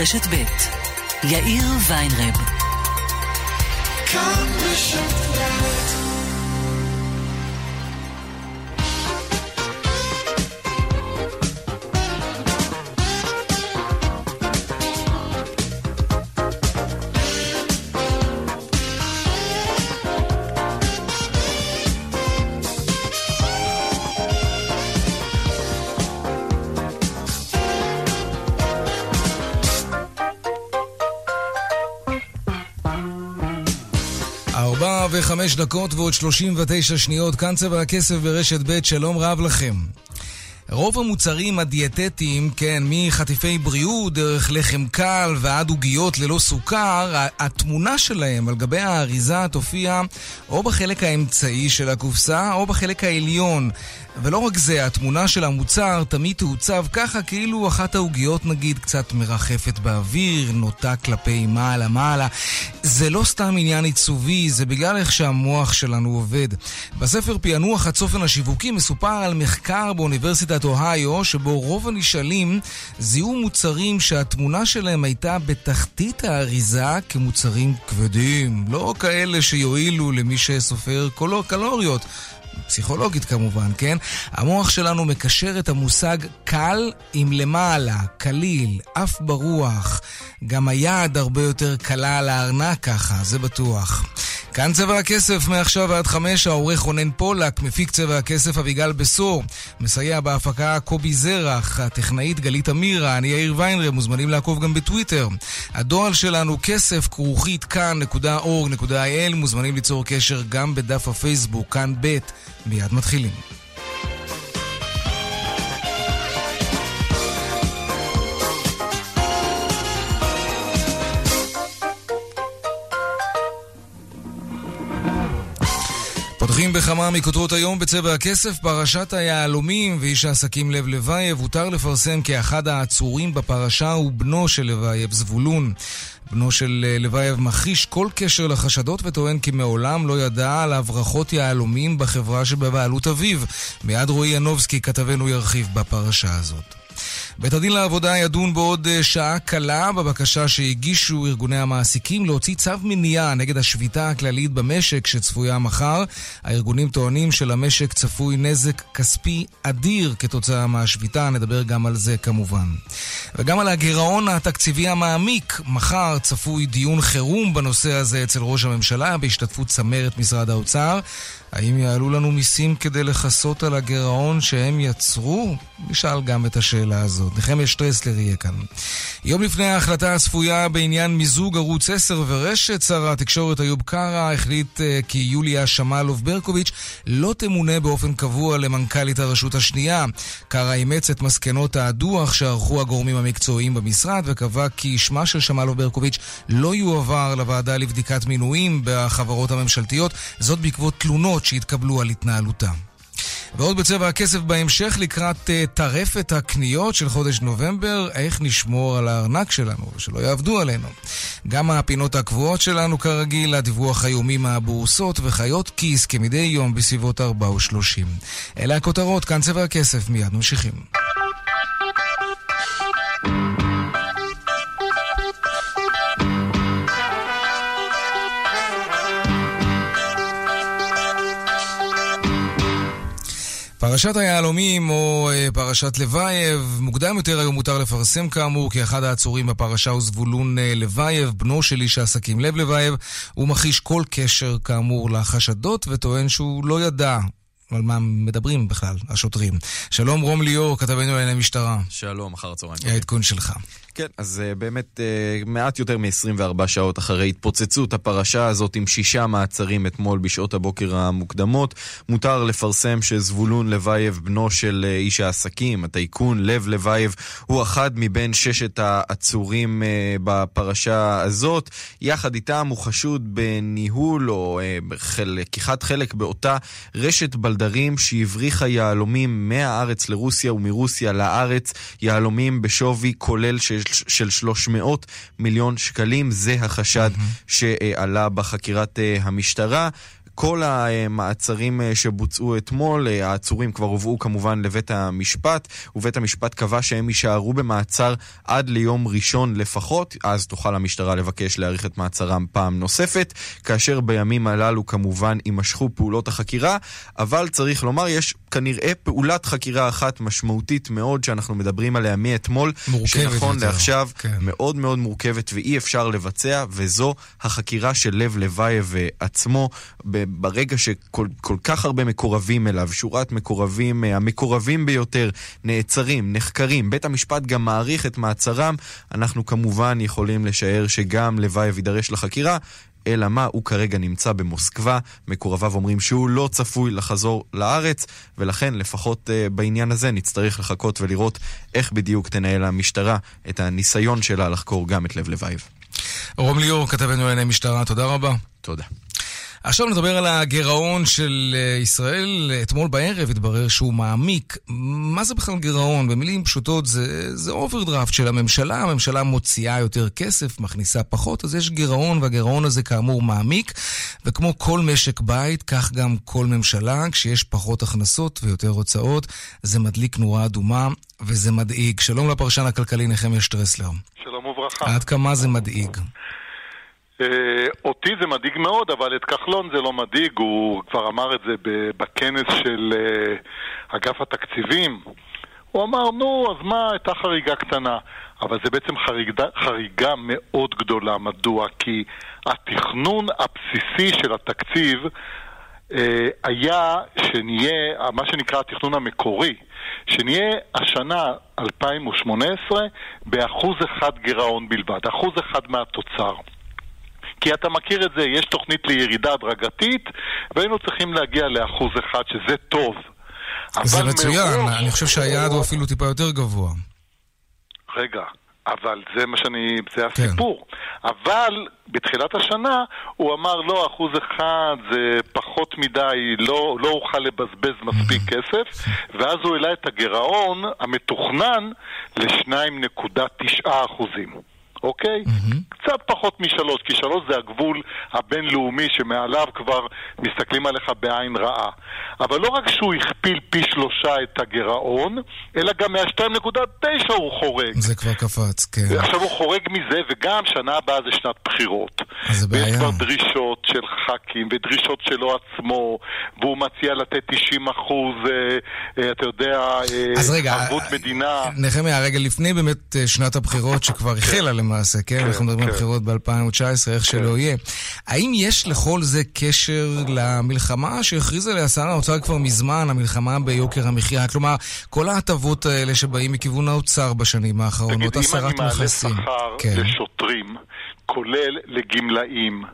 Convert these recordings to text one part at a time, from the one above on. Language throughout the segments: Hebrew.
רשת ב' יאיר ויינרב. כאן וחמש דקות ועוד שלושים ותשע שניות, כאן צבע הכסף ברשת ב', שלום רב לכם. רוב המוצרים הדיאטטיים, כן, מחטיפי בריאות, דרך לחם קל ועד עוגיות ללא סוכר, התמונה שלהם על גבי האריזה תופיע או בחלק האמצעי של הקופסה או בחלק העליון. ולא רק זה, התמונה של המוצר תמיד תעוצב ככה כאילו אחת העוגיות נגיד קצת מרחפת באוויר, נוטה כלפי מעלה-מעלה. זה לא סתם עניין עיצובי, זה בגלל איך שהמוח שלנו עובד. בספר פענוח הצופן השיווקי מסופר על מחקר באוניברסיטת אוהיו, שבו רוב הנשאלים זיהו מוצרים שהתמונה שלהם הייתה בתחתית האריזה כמוצרים כבדים, לא כאלה שיועילו למי שסופר קלוריות. פסיכולוגית כמובן, כן? המוח שלנו מקשר את המושג קל עם למעלה, קליל, עף ברוח. גם היד הרבה יותר קלה על הארנק ככה, זה בטוח. כאן צבע הכסף, מעכשיו עד חמש, העורך רונן פולק, מפיק צבע הכסף אביגל בשור, מסייע בהפקה קובי זרח, הטכנאית גלית אמירה, אני יאיר ויינרם, מוזמנים לעקוב גם בטוויטר. הדואל שלנו כסף כרוכית כאן.org.il, מוזמנים ליצור קשר גם בדף הפייסבוק, כאן ב', מיד מתחילים. פותחים בכמה מכותרות היום בצבע הכסף, פרשת היהלומים ואיש העסקים לב לבייב. הותר לפרסם כי אחד העצורים בפרשה הוא בנו של לבייב, זבולון. בנו של אה, לבייב מכחיש כל קשר לחשדות וטוען כי מעולם לא ידע על הברחות יהלומים בחברה שבבעלות אביו. מיד רועי ינובסקי, כתבנו, ירחיב בפרשה הזאת. בית הדין לעבודה ידון בעוד אה, שעה קלה בבקשה שהגישו ארגוני המעסיקים להוציא צו מניעה נגד השביתה הכללית במשק שצפויה מחר. הארגונים טוענים שלמשק צפוי נזק כספי אדיר כתוצאה מהשביתה, נדבר גם על זה כמובן. וגם על הגירעון התקציבי המעמיק. מחר צפוי דיון חירום בנושא הזה אצל ראש הממשלה בהשתתפות צמרת משרד האוצר. האם יעלו לנו מיסים כדי לכסות על הגירעון שהם יצרו? נשאל גם את השאלה הזאת. נחמיה שטרסלר יהיה כאן. יום לפני ההחלטה הצפויה בעניין מיזוג ערוץ 10 ורשת, שר התקשורת איוב קרא החליט uh, כי יוליה שמאלוב ברקוביץ' לא תמונה באופן קבוע למנכ"לית הרשות השנייה. קרא אימץ את מסקנות הדוח שערכו הגורמים המקצועיים במשרד וקבע כי שמה של שמאלוב ברקוביץ' לא יועבר לוועדה לבדיקת מינויים בחברות הממשלתיות, זאת בעקבות תלונות תלונות שהתקבלו על התנהלותם. ועוד בצבע הכסף בהמשך לקראת uh, טרפת הקניות של חודש נובמבר, איך נשמור על הארנק שלנו, שלא יעבדו עלינו. גם הפינות הקבועות שלנו כרגיל, הדיווח היומי מהבורסות וחיות כיס כמדי יום בסביבות 4 ו-30. אלה הכותרות, כאן צבע הכסף, מיד ממשיכים. פרשת היהלומים או אה, פרשת לבייב, מוקדם יותר היום מותר לפרסם כאמור כי אחד העצורים בפרשה הוא זבולון אה, לבייב, בנו של איש העסקים לב לבייב. הוא מכחיש כל קשר כאמור לחשדות וטוען שהוא לא ידע על מה מדברים בכלל השוטרים. שלום רום ליאור, כתבנו לענייני משטרה. שלום, אחר הצהריים. העדכון שלך. כן, אז uh, באמת uh, מעט יותר מ-24 שעות אחרי התפוצצות הפרשה הזאת עם שישה מעצרים אתמול בשעות הבוקר המוקדמות, מותר לפרסם שזבולון לבייב, בנו של uh, איש העסקים, הטייקון לב לבייב, הוא אחד מבין ששת העצורים בפרשה הזאת. יחד איתם הוא חשוד בניהול או לקיחת חלק באותה רשת בלדרים שהבריחה יהלומים מהארץ לרוסיה ומרוסיה לארץ, יהלומים בשווי כולל של של 300 מיליון שקלים. זה החשד. שעלה בחקירת אה, המשטרה. כל המעצרים שבוצעו אתמול, העצורים כבר הובאו כמובן לבית המשפט, ובית המשפט קבע שהם יישארו במעצר עד ליום ראשון לפחות, אז תוכל המשטרה לבקש להאריך את מעצרם פעם נוספת, כאשר בימים הללו כמובן יימשכו פעולות החקירה, אבל צריך לומר, יש כנראה פעולת חקירה אחת משמעותית מאוד שאנחנו מדברים עליה מאתמול, שנכון יותר. לעכשיו כן. מאוד מאוד מורכבת ואי אפשר לבצע, וזו החקירה של לב לבייב עצמו, ברגע שכל כך הרבה מקורבים אליו, שורת מקורבים, המקורבים ביותר, נעצרים, נחקרים, בית המשפט גם מעריך את מעצרם, אנחנו כמובן יכולים לשער שגם לבייב יידרש לחקירה. אלא מה, הוא כרגע נמצא במוסקבה, מקורביו אומרים שהוא לא צפוי לחזור לארץ, ולכן לפחות אה, בעניין הזה נצטרך לחכות ולראות איך בדיוק תנהל המשטרה את הניסיון שלה לחקור גם את לב לבייב. רום ליאור, כתבנו לענייני משטרה, תודה רבה. תודה. עכשיו נדבר על הגירעון של אה, ישראל. אתמול בערב התברר שהוא מעמיק. מה זה בכלל גירעון? במילים פשוטות זה, זה אוברדרפט של הממשלה. הממשלה מוציאה יותר כסף, מכניסה פחות, אז יש גירעון, והגירעון הזה כאמור מעמיק. וכמו כל משק בית, כך גם כל ממשלה, כשיש פחות הכנסות ויותר הוצאות, זה מדליק נורה אדומה וזה מדאיג. שלום לפרשן הכלכלי נחמיה שטרסלר. שלום וברכה. עד כמה זה מדאיג? אה, אותי זה מדאיג מאוד, אבל את כחלון זה לא מדאיג, הוא כבר אמר את זה בכנס של אה, אגף התקציבים. הוא אמר, נו, אז מה, הייתה חריגה קטנה. אבל זה בעצם חריגה, חריגה מאוד גדולה. מדוע? כי התכנון הבסיסי של התקציב אה, היה שנהיה, מה שנקרא התכנון המקורי, שנהיה השנה 2018 באחוז אחד גירעון בלבד, אחוז אחד מהתוצר. כי אתה מכיר את זה, יש תוכנית לירידה הדרגתית, והיינו צריכים להגיע לאחוז אחד, שזה טוב. זה מצוין, מראש... אני חושב שהיעד הוא אפילו טיפה יותר גבוה. רגע, אבל זה מה שאני, זה כן. הסיפור. כן. אבל בתחילת השנה הוא אמר לא, אחוז אחד זה פחות מדי, לא, לא אוכל לבזבז מספיק כסף, ואז הוא העלה את הגירעון המתוכנן ל-2.9 אחוזים. אוקיי? Mm-hmm. קצת פחות משלוש, כי שלוש זה הגבול הבינלאומי שמעליו כבר מסתכלים עליך בעין רעה. אבל לא רק שהוא הכפיל פי שלושה את הגירעון, אלא גם מה-2.9 הוא חורג. זה כבר קפץ, כן. עכשיו הוא חורג מזה, וגם שנה הבאה זה שנת בחירות. אז זה בעיה. ויש כבר דרישות של ח"כים, ודרישות שלו עצמו, והוא מציע לתת 90 אחוז, אה, אה, אתה יודע, אה, אז רגע, ערבות מדינה. נחמיה, רגע לפני באמת שנת הבחירות שכבר החלה למעשה. למעשה, כן? כן אנחנו מדברים על כן. בחירות ב-2019, איך שלא כן. יהיה. האם יש לכל זה קשר למלחמה שהכריז עליה שר האוצר כבר מזמן, המלחמה ביוקר המחיה? כלומר, כל ההטבות האלה שבאים מכיוון האוצר בשנים האחרונות, הסרת מכסים. תגיד, אם אני מעלה שכר לשוטרים, כולל לגמלאים.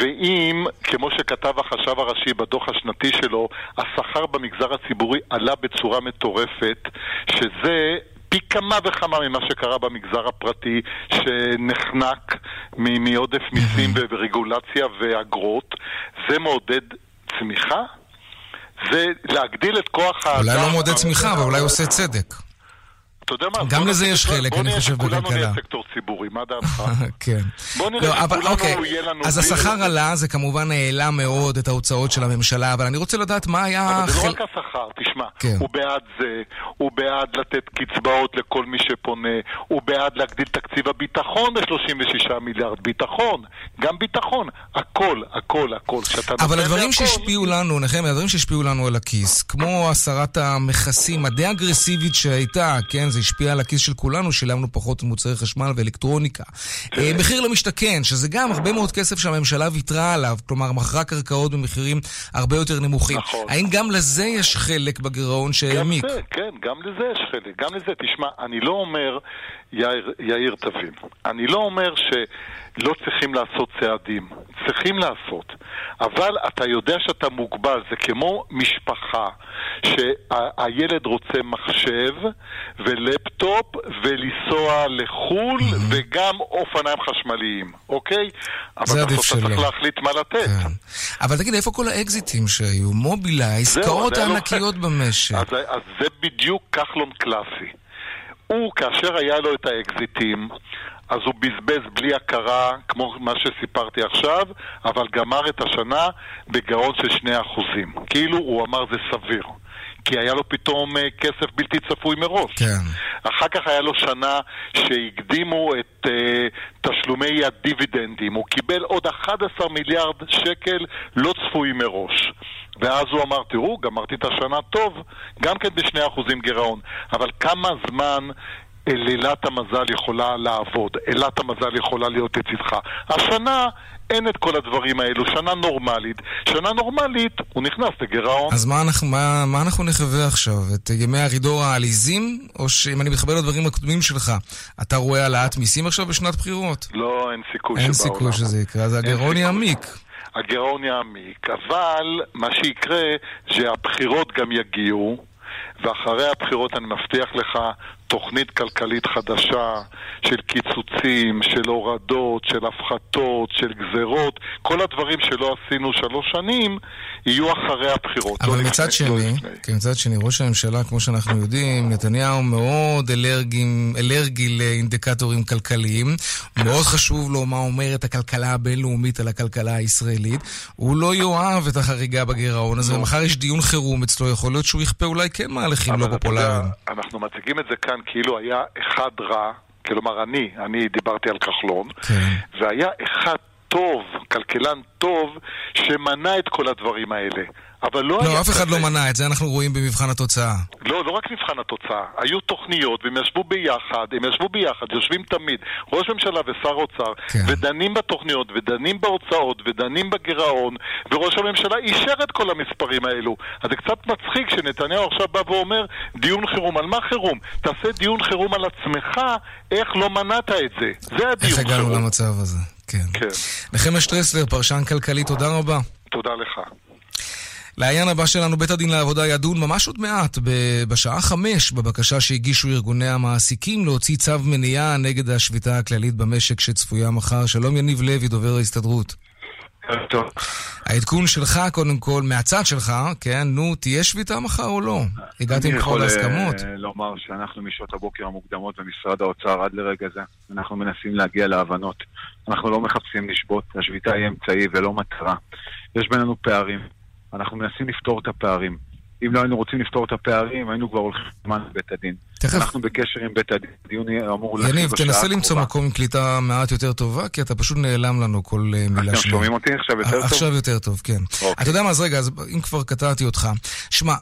ואם, כמו שכתב החשב הראשי בדוח השנתי שלו, השכר במגזר הציבורי עלה בצורה מטורפת, שזה פי כמה וכמה ממה שקרה במגזר הפרטי, שנחנק מעודף מיסים ורגולציה ואגרות. זה מעודד צמיחה? זה להגדיל את כוח האדם. אולי לא מעודד צמיחה, אבל אולי עושה צדק. אתה יודע מה? גם לזה יש חלק, אני חושב, בכלכלה. בוא נהיה סקטור ציבורי, מה דעתך? כן. בוא נראה לא, שכולנו אוקיי. יהיה לנו... אז השכר עלה, זה כמובן העלה מאוד את ההוצאות של הממשלה, אבל אני רוצה לדעת מה היה... אבל זה לא רק השכר, תשמע. כן. הוא בעד זה, הוא בעד לתת קצבאות לכל מי שפונה, הוא בעד להגדיל תקציב הביטחון ב-36 מיליארד. ביטחון, גם ביטחון, הכל, הכל, הכל. אבל הדברים שהשפיעו לנו, נחם, הדברים שהשפיעו לנו על הכיס, כמו הסרת המכסים הדי אגרסיבית שהייתה, כן, זה השפיע על הכיס של כולנו, שילמנו פחות מוצרי חשמל ואלקטרוניקה. אה, מחיר למשתכן, שזה גם הרבה מאוד כסף שהממשלה ויתרה עליו, כלומר מכרה קרקעות במחירים הרבה יותר נמוכים. נכון. האם גם לזה יש חלק בגירעון שהעמיק? גם לזה, כן, גם לזה יש חלק. גם לזה, תשמע, אני לא אומר, יאיר, יאיר תבין, אני לא אומר שלא צריכים לעשות צעדים. צריכים לעשות. אבל אתה יודע שאתה מוגבל, זה כמו משפחה, שהילד רוצה מחשב ולפטופ ולנסוע לחו"ל mm-hmm. וגם אופניים חשמליים, אוקיי? זה עדיף שלא. אבל אתה צריך להחליט מה לתת. כן. אבל תגיד, איפה כל האקזיטים שהיו? מובילה, העסקאות הענקיות לא... במשק. אז, אז זה בדיוק כחלון קלאסי. הוא, כאשר היה לו את האקזיטים, אז הוא בזבז בלי הכרה, כמו מה שסיפרתי עכשיו, אבל גמר את השנה בגירעון של 2%. כאילו הוא אמר זה סביר. כי היה לו פתאום אה, כסף בלתי צפוי מראש. כן. אחר כך היה לו שנה שהקדימו את uh, תשלומי הדיבידנדים. הוא קיבל עוד 11 מיליארד שקל לא צפויים מראש. ואז הוא אמר, תראו, גמרתי את השנה טוב, גם כן ב-2% גירעון. אבל כמה זמן אלילת המזל יכולה לעבוד, אלילת המזל יכולה להיות לצדך. השנה אין את כל הדברים האלו, שנה נורמלית. שנה נורמלית, הוא נכנס לגירעון. אז מה אנחנו, מה, מה אנחנו נחווה עכשיו? את ימי הרידור העליזים? או שאם אני מתחבר לדברים הקודמים שלך, אתה רואה העלאת מיסים עכשיו בשנת בחירות? לא, אין סיכוי אין שבעולם. סיכוי שזה יקרה, אז הגירעון יעמיק. הגירעון יעמיק, אבל מה שיקרה שהבחירות גם יגיעו, ואחרי הבחירות אני מבטיח לך תוכנית כלכלית חדשה של קיצוצים, של הורדות, של הפחתות, של גזרות, כל הדברים שלא עשינו שלוש שנים, יהיו אחרי הבחירות. אבל לא מצד לפני, לא שני, לפני. כן, מצד שני, ראש הממשלה, כמו שאנחנו יודעים, נתניהו מאוד אלרגי, אלרגי לאינדיקטורים כלכליים. מאוד חשוב לו מה אומרת הכלכלה הבינלאומית על הכלכלה הישראלית. הוא לא יאהב את החריגה בגירעון הזה, ומחר יש דיון חירום אצלו, יכול להיות שהוא יכפה אולי כן מהלכים לא פופולריים. אנחנו מציגים את זה כאן כאילו היה אחד רע, כלומר אני, אני דיברתי על כחלון, כן. והיה אחד טוב, כלכלן טוב, שמנע את כל הדברים האלה. אבל לא, לא, היה אף אחד. לא מנע את זה, אנחנו רואים במבחן התוצאה. לא, לא רק מבחן התוצאה. היו תוכניות, והם ישבו ביחד, הם ישבו ביחד, יושבים תמיד, ראש ממשלה ושר אוצר, כן. ודנים בתוכניות, ודנים בהוצאות, ודנים בגירעון, וראש הממשלה אישר את כל המספרים האלו. אז זה קצת מצחיק שנתניהו עכשיו בא ואומר, דיון חירום. על מה חירום? תעשה דיון חירום על עצמך, איך לא מנעת את זה. זה הדיון איך הגענו חירום. למצב הזה? כן. כן. נחמיה שטרסלר, פרשן כלכלי, תודה רבה. תודה לך. לעיין הבא שלנו, בית הדין לעבודה ידון ממש עוד מעט, בשעה חמש, בבקשה שהגישו ארגוני המעסיקים להוציא צו מניעה נגד השביתה הכללית במשק שצפויה מחר. שלום יניב לוי, דובר ההסתדרות. העדכון שלך, קודם כל, מהצד שלך, כן, נו, תהיה שביתה מחר או לא? הגעתם אני כבר יכול להסכמות? אה, לומר שאנחנו משעות הבוקר המוקדמות במשרד האוצר עד לרגע זה, אנחנו מנסים להגיע להבנות. אנחנו לא מחפשים לשבות, השביתה היא אמצעי ולא מטרה. יש בינינו פערים, אנחנו מנסים לפתור את הפערים. אם לא היינו רוצים לפתור את הפערים, היינו כבר הולכים זמן לבית הדין. תכף, אנחנו בקשר עם בית הדין, הדיון אמור להתחיל יניב, בשעה תנסה למצוא הקרובה. מקום קליטה מעט יותר טובה, כי אתה פשוט נעלם לנו כל אה, מילה אתם שנייה. שומעים אותי עכשיו יותר טוב? עכשיו יותר טוב, כן. אוקיי. אתה יודע מה, אז רגע, אם כבר קטעתי אותך. שמע,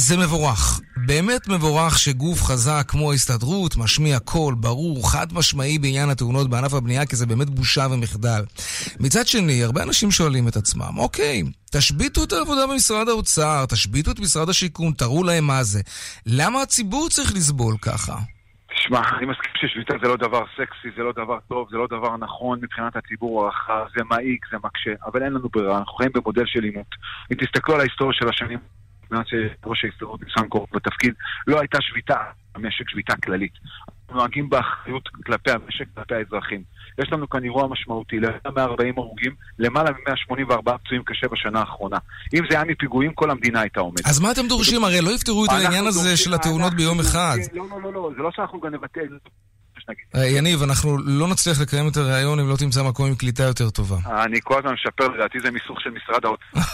זה מבורך. באמת מבורך שגוף חזק כמו ההסתדרות משמיע קול ברור, חד משמעי בעניין התאונות בענף הבנייה, כי זה באמת בושה ומחדל. מצד שני, הרבה אנשים שואלים את עצמם, אוקיי, תשביתו את העבודה במשרד האוצר, תשביתו את משרד השיכון, תראו להם מה זה. למה הציבור צריך לסבול ככה? תשמע, אני מסכים ששביתה זה לא דבר סקסי, זה לא דבר טוב, זה לא דבר נכון מבחינת הציבור הרחב, זה מעיק, זה מקשה, אבל אין לנו ברירה, אנחנו חיים במודל של עימות. אם תסתכלו על ההיסטוריה של השנים, מאז שראש ההסתדרות ניסנקורן בתפקיד, לא הייתה שביתה, המשק שביתה כללית. אנחנו נוהגים באחריות כלפי המשק, כלפי האזרחים. יש לנו כאן אירוע משמעותי, למעלה מ-40 הרוגים, למעלה מ-184 פצועים קשה בשנה האחרונה. אם זה היה מפיגועים, כל המדינה הייתה עומדת. אז מה אתם דורשים? הרי לא יפתרו את העניין הזה של התאונות ביום אחד. לא, לא, לא, לא, זה לא שאנחנו גם נבטל. שנגיד. אה, יניב, אנחנו לא נצליח לקיים את הראיון אם לא תמצא מקום עם קליטה יותר טובה. אני כל הזמן משפר, לדעתי זה מיסוך של משרד האוצר.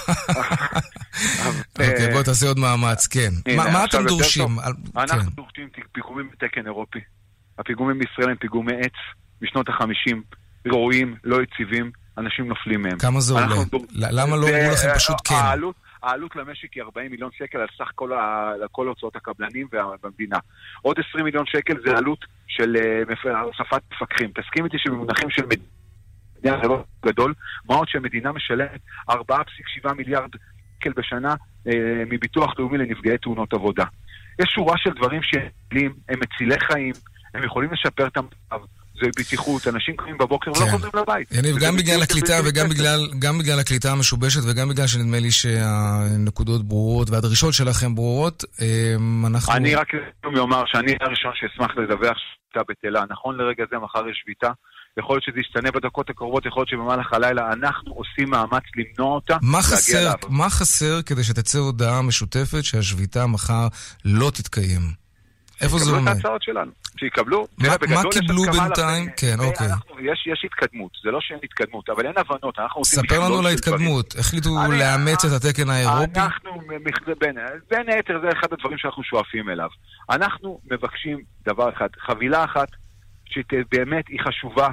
אוקיי, בוא תעשה עוד מאמץ, כן. מה אתם דורשים? אנחנו כן. דורשים פיגומים בתקן אירופי. הפיגומים בישראל הם פיגומי עץ משנות החמישים, רעועים, לא יציבים, אנשים נופלים מהם. כמה זה עולה? למה לא אמרו לכם פשוט כן? העלות- העלות למשק היא 40 מיליון שקל על סך כל, ה... כל הוצאות הקבלנים וה- והמדינה. עוד 20 מיליון שקל זה עלות של אה, הוספת מפקחים. תסכים איתי שבמונחים של מדינה זה לא גדול, מה עוד שהמדינה משלמת 4.7 מיליארד שקל בשנה אה, מביטוח לאומי לנפגעי תאונות עבודה. יש שורה של דברים שהם הם מצילי חיים, הם יכולים לשפר את המצב. זה בטיחות, אנשים קמים בבוקר ולא כן. חוזרים לבית. יניב, גם בגלל הקליטה וגם. בגלל, גם בגלל הקליטה המשובשת וגם בגלל שנדמה לי שהנקודות ברורות והדרישות שלכם ברורות, אמ, אנחנו... אני רק אומר שאני הראשון שאשמח לדווח שביתה בטלה. נכון לרגע זה, מחר יש שביתה. יכול להיות שזה ישתנה בדקות הקרובות, יכול להיות שבמהלך הלילה אנחנו עושים מאמץ למנוע אותה. מה חסר. מה חסר כדי שתצא הודעה משותפת שהשביתה מחר לא תתקיים? איפה זה שיקבלו עומד? את ההצעות שלנו. שיקבלו. מה- מה קיבלו בינתיים? לכם. כן, אה, אוקיי. אנחנו- יש יש התקדמות, זה לא שאין התקדמות, אבל אין הבנות, אנחנו עושים ספר לנו על. ההתקדמות. החליטו אני- לאמץ את התקן האירופי? אנחנו, בין, בין היתר זה אחד הדברים שאנחנו שואפים אליו. אנחנו מבקשים דבר אחד, חבילה אחת שבאמת היא חשובה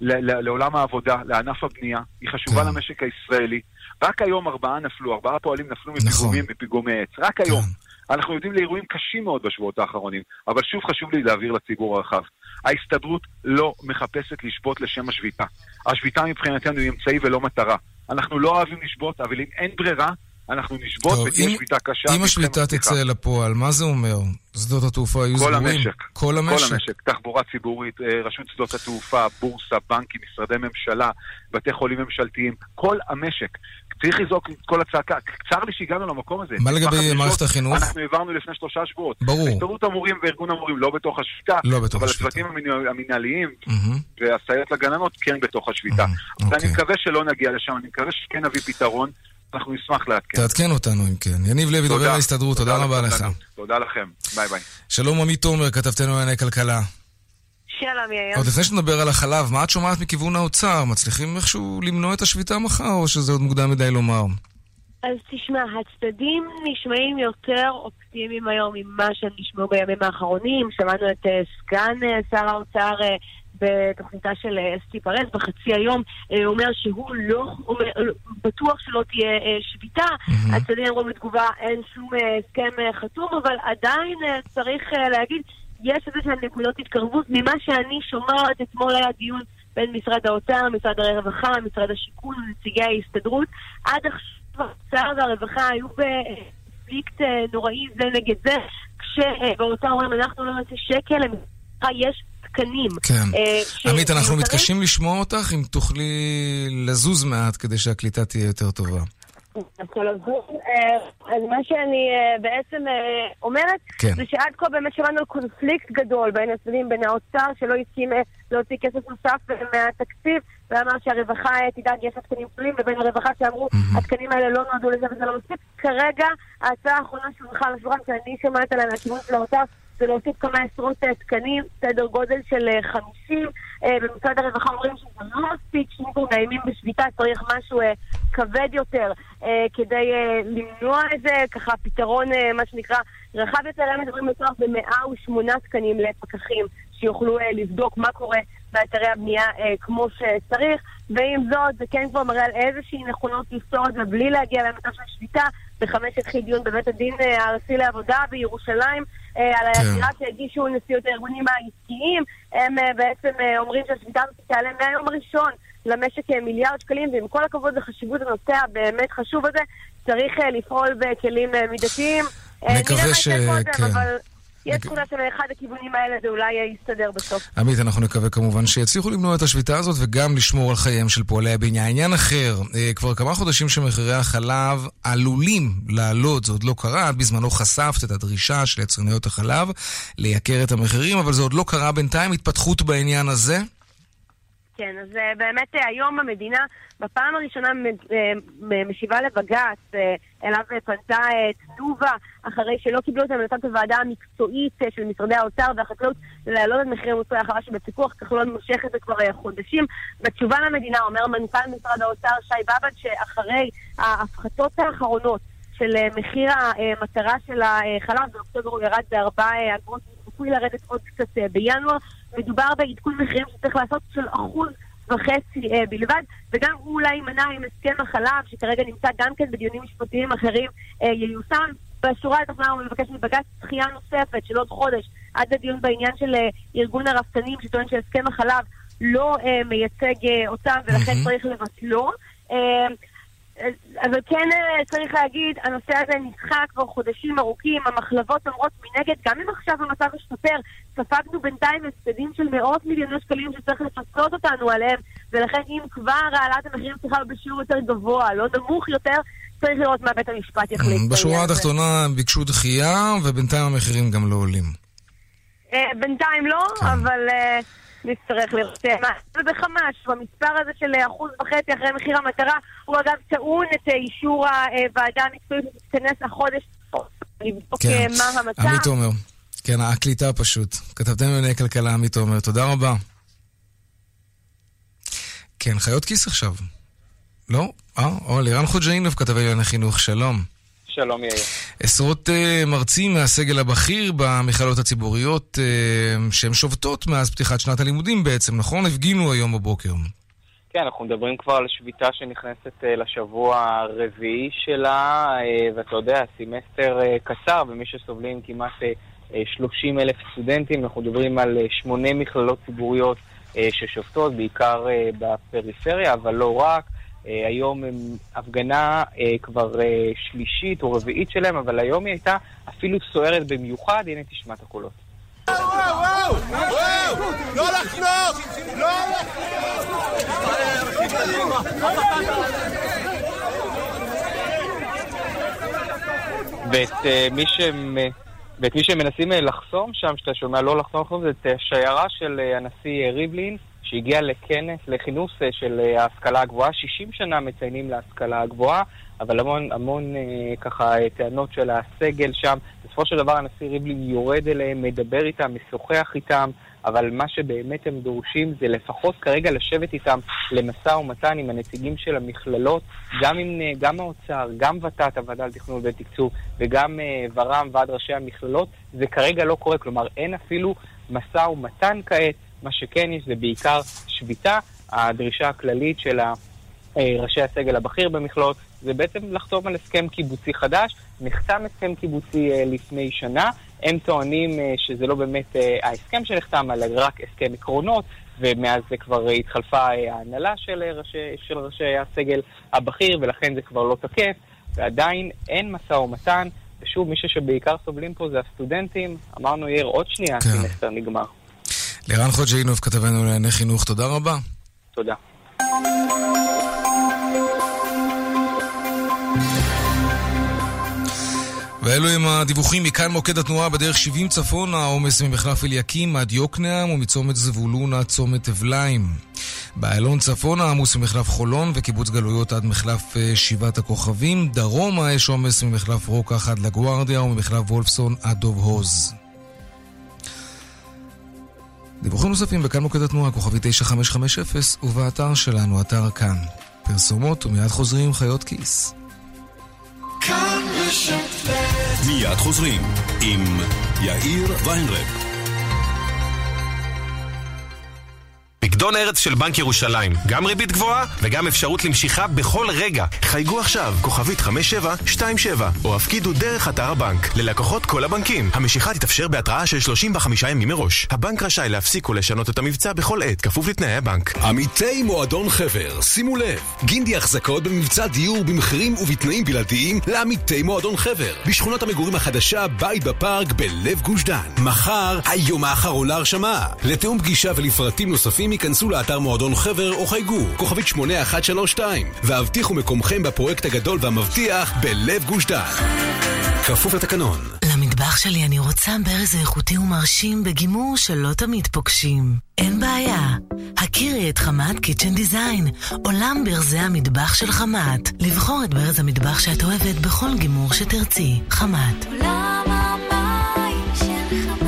לעולם העבודה, לענף הבנייה, היא חשובה כן. למשק הישראלי. רק היום ארבעה נפלו, ארבעה פועלים נפלו נכון. מפיגומים, מפיגומי עץ. רק היום. אנחנו יודעים לאירועים קשים מאוד בשבועות האחרונים, אבל שוב חשוב לי להעביר לציבור הרחב. ההסתדרות לא מחפשת לשבות לשם השביתה. השביתה מבחינתנו היא אמצעי ולא מטרה. אנחנו לא אוהבים לשבות, אבל אם אין ברירה, אנחנו נשבות טוב, ותהיה אם- שביתה קשה. אם השביתה. תצא לפועל, מה זה אומר? שדות התעופה היו סגורים? המשק. כל המשק. כל המשק, תחבורה ציבורית, אה, רשות שדות התעופה, בורסה, בנקים, משרדי ממשלה, בתי חולים ממשלתיים, כל המשק. צריך לזעוק את כל הצעקה. צר לי שהגענו למקום הזה. מה לגבי מערכת החינוך? אנחנו העברנו לפני שלושה שבועות. ברור. הסתדרות המורים וארגון המורים לא בתוך השביתה, לא בתוך אבל השביתה. הצוותים המנ- המנהליים. והסייעות לגננות כן בתוך השביתה. אוקיי. מקווה שלא נגיע לשם, אני מקווה שכן נביא פתרון, אנחנו נשמח לעדכן. תעדכן אותנו אם כן. יניב לוי, דובר ההסתדרות, תודה רבה לך. תודה לכם, ביי ביי. שלום עמית תומר, כתבתנו לענייני כלכלה. שלום יאיר. עוד לפני שנדבר על החלב, מה את שומעת מכיוון האוצר? מצליחים איכשהו למנוע את השביתה מחר, או שזה עוד מוקדם מדי לומר? אז תשמע, הצדדים נשמעים יותר אופטימיים היום ממה שהם נשמעו בימים האחרונים. שמענו את אה, סגן אה, שר האוצר אה, בתוכניתה של אסתי פרס בחצי היום, אה, אומר שהוא לא, אומר, בטוח שלא תהיה אה, שביתה. מהמם. הצדדים אמרו בתגובה, אין שום הסכם אה, חתום, אבל עדיין אה, צריך אה, להגיד, יש איזה שהן נקודות התקרבות. ממה שאני שומעת, אתמול היה דיון בין משרד האוצר, משרד הרווחה, משרד השיכון ונציגי ההסתדרות. עד עכשיו האוצר והרווחה היו בקונפליקט אה, נוראי זה נגד זה, כשבאוצר אומרים אנחנו לא נעשה שקל, למשפחה יש תקנים. כן. אה, ש- עמית, אנחנו. מתקשים לשמוע אותך, אם תוכלי לזוז מעט כדי שהקליטה תהיה יותר טובה. אה, אז מה שאני אה, בעצם אה, אומרת, כן. זה שעד כה באמת שמענו על קונפליקט גדול בין הצדדים, בין האוצר, שלא הסכים להוציא כסף נוסף מהתקציב, ואמר שהרווחה תדאג, יש לה תקנים גדולים, לבין הרווחה שאמרו. התקנים האלה לא נועדו לזה וזה לא מספיק. כרגע, ההצעה האחרונה שהונחה על השולחן, שאני שומעת עליה מהכיוון של האוצר, זה להוסיף כמה עשרות אה, תקנים, סדר גודל של אה, 50. אה, במשרד הרווחה אומרים שזה לא מספיק, כבר מאיימים בשביתה צריך משהו אה, כבד יותר אה, כדי אה, למנוע את זה, ככה פתרון, אה, מה שנקרא, רחב יותר. הם מדברים לפתוח ב-108 תקנים לפקחים שיוכלו אה, לבדוק מה קורה באתרי הבנייה אה, כמו שצריך, ועם זאת, זה כן כבר מראה על איזושהי נכונות לפתור את זה בלי להגיע למצב של שביתה. בחמש התחיל דיון בבית הדין אה, הארצי לעבודה בירושלים אה, על כן. העתירה שהגישו נשיאות הארגונים העסקיים. הם אה, בעצם אומרים שהשביתה הזאת תעלה מהיום הראשון למשק מיליארד שקלים, ועם כל הכבוד לחשיבות הנושא הבאמת חשוב הזה, צריך לפעול בכלים מידתיים. נקווה ש- כן. אבל יש נק- תחושה שמאחד הכיוונים האלה זה אולי יסתדר בסוף. עמית, אנחנו נקווה כמובן שיצליחו למנוע את השביתה הזאת וגם לשמור על חייהם של פועלי הבניין. עניין אחר, אה, כבר כמה חודשים שמחירי החלב עלולים לעלות, זה עוד לא קרה, את בזמנו חשפת את הדרישה של יצרניות החלב לייקר את המחירים, אבל זה עוד לא קרה בינתיים, התפתחות בעניין הזה? כן, אז אה, באמת אה, היום המדינה בפעם הראשונה אה, משיבה לבג"ץ, אליו פנתה תנובה, אחרי שלא קיבלו את המלצת הוועדה המקצועית של משרדי האוצר והחקלאות להעלות את מחירי מוצרי החלב שבפיקוח כחלון מושך את זה כבר חודשים. בתשובה למדינה אומר מנכ"ל משרד האוצר שי באב"ד שאחרי ההפחתות האחרונות של מחיר המטרה של החלב, באוקטובר הוא ירד בארבע אה, אגרות, הוא צפוי לרדת עוד קצת בינואר. מדובר בעדכון מחירים שצריך לעשות של אחוז וחצי אה, בלבד, וגם הוא אולי יימנע עם הסכם החלב, שכרגע נמצא גם כן בדיונים משפטיים אחרים, אה, ייושם. בשורה התחתונה הוא מבקש מבג"ץ דחייה נוספת של עוד חודש עד לדיון בעניין של אה, ארגון הרפתנים, שטוען שהסכם החלב לא אה, מייצג אה, אותם ולכן מהמם. צריך לבטלו. אה, אבל כן אה, צריך להגיד, הנושא הזה נדחה כבר חודשים ארוכים, המחלבות אומרות מנגד, גם אם עכשיו המצב השתפר, ספגנו בינתיים הפסדים של מאות מיליוני שקלים שצריך לפצות אותנו עליהם, ולכן אם כבר העלאת המחירים צריכה להיות בשיעור יותר גבוה, לא נמוך יותר, צריך לראות מה בית המשפט יחליט. בשורה. התחתונה ביקשו דחייה, ובינתיים המחירים גם לא עולים. אה, בינתיים לא, כן. אבל אה, נצטרך לראות אה, מה. ובחמש, במספר הזה של אחוז וחצי אחרי מחיר המטרה, הוא אגב טעון את אישור הוועדה המקצועית שתתכנס החודש לבדוק כן. אה, מה המצב. עמית תומר, כן, הקליטה פשוט. כתבתם לענייני כלכלה עמית עומר, תודה רבה. כן, חיות כיס עכשיו. לא? אה, או, לירן חוג'אינוב כתב לענייני חינוך, שלום. שלום יאיר. עשרות uh, מרצים מהסגל הבכיר במכללות הציבוריות uh, שהן שובתות מאז פתיחת שנת הלימודים בעצם, נכון? הפגינו היום בבוקר. כן, אנחנו מדברים כבר על שביתה שנכנסת אה, לשבוע הרביעי שלה, אה, ואתה יודע, סמסטר אה, קצר, ומי שסובלים כמעט אה, 30 אלף סטודנטים, אנחנו מדברים על אה, שמונה מכללות ציבוריות אה, ששובתות, בעיקר אה, בפריפריה, אבל לא רק. אה, היום הם הפגנה אה, כבר אה, שלישית או רביעית שלהם, אבל היום היא הייתה אפילו סוערת במיוחד, הנה תשמע את הקולות. לא לחנוק! לא ואת מי שהם... ואת מי שמנסים לחסום שם, שאתה שומע לא לחסום, זה את השיירה של הנשיא ריבלין, שהגיע לכנס, לכינוס אה, של אה, ההשכלה הגבוהה. 60 שנה מציינים להשכלה הגבוהה, אבל המון, המון אה, ככה טענות של הסגל שם. בסופו של דבר הנשיא ריבלין יורד אליהם, מדבר איתם, משוחח איתם, אבל מה שבאמת הם דורשים זה לפחות כרגע לשבת איתם למשא ומתן עם הנציגים של המכללות, גם, עם, גם האוצר, גם ות"ת, הוועדה לתכנון ותקצוב, וגם ור"מ, ועד ראשי המכללות. זה כרגע לא קורה, כלומר אין אפילו משא ומתן כעת. מה שכן יש זה בעיקר שביתה. הדרישה הכללית של אה, ראשי הסגל הבכיר במכללות זה בעצם לחתום על הסכם קיבוצי חדש. נחתם הסכם קיבוצי אה, לפני שנה. הם טוענים אה, שזה לא באמת ההסכם שנחתם, אלא רק הסכם עקרונות, ומאז זה כבר התחלפה ההנהלה של ראשי, של ראשי הסגל הבכיר, ולכן זה כבר לא תקף, ועדיין אין משא ומתן. ושוב, מי שבעיקר סובלים פה זה הסטודנטים. אמרנו, יאיר, עוד שנייה, כן. הסמסטר נגמר. לירן חוג'יינוב, כתבנו לענייני חינוך, תודה רבה. תודה. ואלו הם הדיווחים מכאן מוקד התנועה בדרך 70 צפון, העומס ממחלף אליקים עד יוקנעם ומצומת זבולון עד צומת אבליים. באיילון צפון העמוס ממחלף חולון וקיבוץ גלויות עד מחלף אה, שבעת הכוכבים. דרומה יש עומס ממחלף רוקח עד לגוארדיה וממחלף וולפסון עד דוב הוז. דיווחים נוספים בכאן מוקד התנועה, כוכבי 9550, ובאתר שלנו, אתר כאן. פרסומות ומיד חוזרים חיות כיס. מיד חוזרים עם יאיר ויינרב. פקדון ארץ של בנק ירושלים, גם ריבית גבוהה וגם אפשרות למשיכה בכל רגע. חייגו עכשיו, כוכבית 5727, או הפקידו דרך אתר הבנק. ללקוחות כל הבנקים. המשיכה תתאפשר בהתראה של 35 ימים מראש. הבנק רשאי להפסיק ולשנות את המבצע בכל עת, כפוף לתנאי הבנק. עמיתי מועדון חבר, שימו לב, גינדי החזקות במבצע דיור במחירים ובתנאים בלעדיים לעמיתי מועדון חבר. בשכונת המגורים החדשה, בית בפארק, בלב גוש דן. מחר, היום האחרון להרשמה. לתיאום פגישה ולפרטים נוספים ייכנסו לאתר מועדון חבר או חייגו, כוכבית 8132, והבטיחו מקומכם בפרויקט הגדול והמבטיח בלב גוש דן. כפוף לתקנון. למטבח שלי אני רוצה ברז איכותי ומרשים בגימור שלא תמיד פוגשים. אין בעיה. הכירי את חמת קיצ'ן דיזיין, עולם ברזי המטבח של חמת. לבחור את ברז המטבח שאת אוהבת בכל גימור שתרצי. חמת. עולם המים של חמת.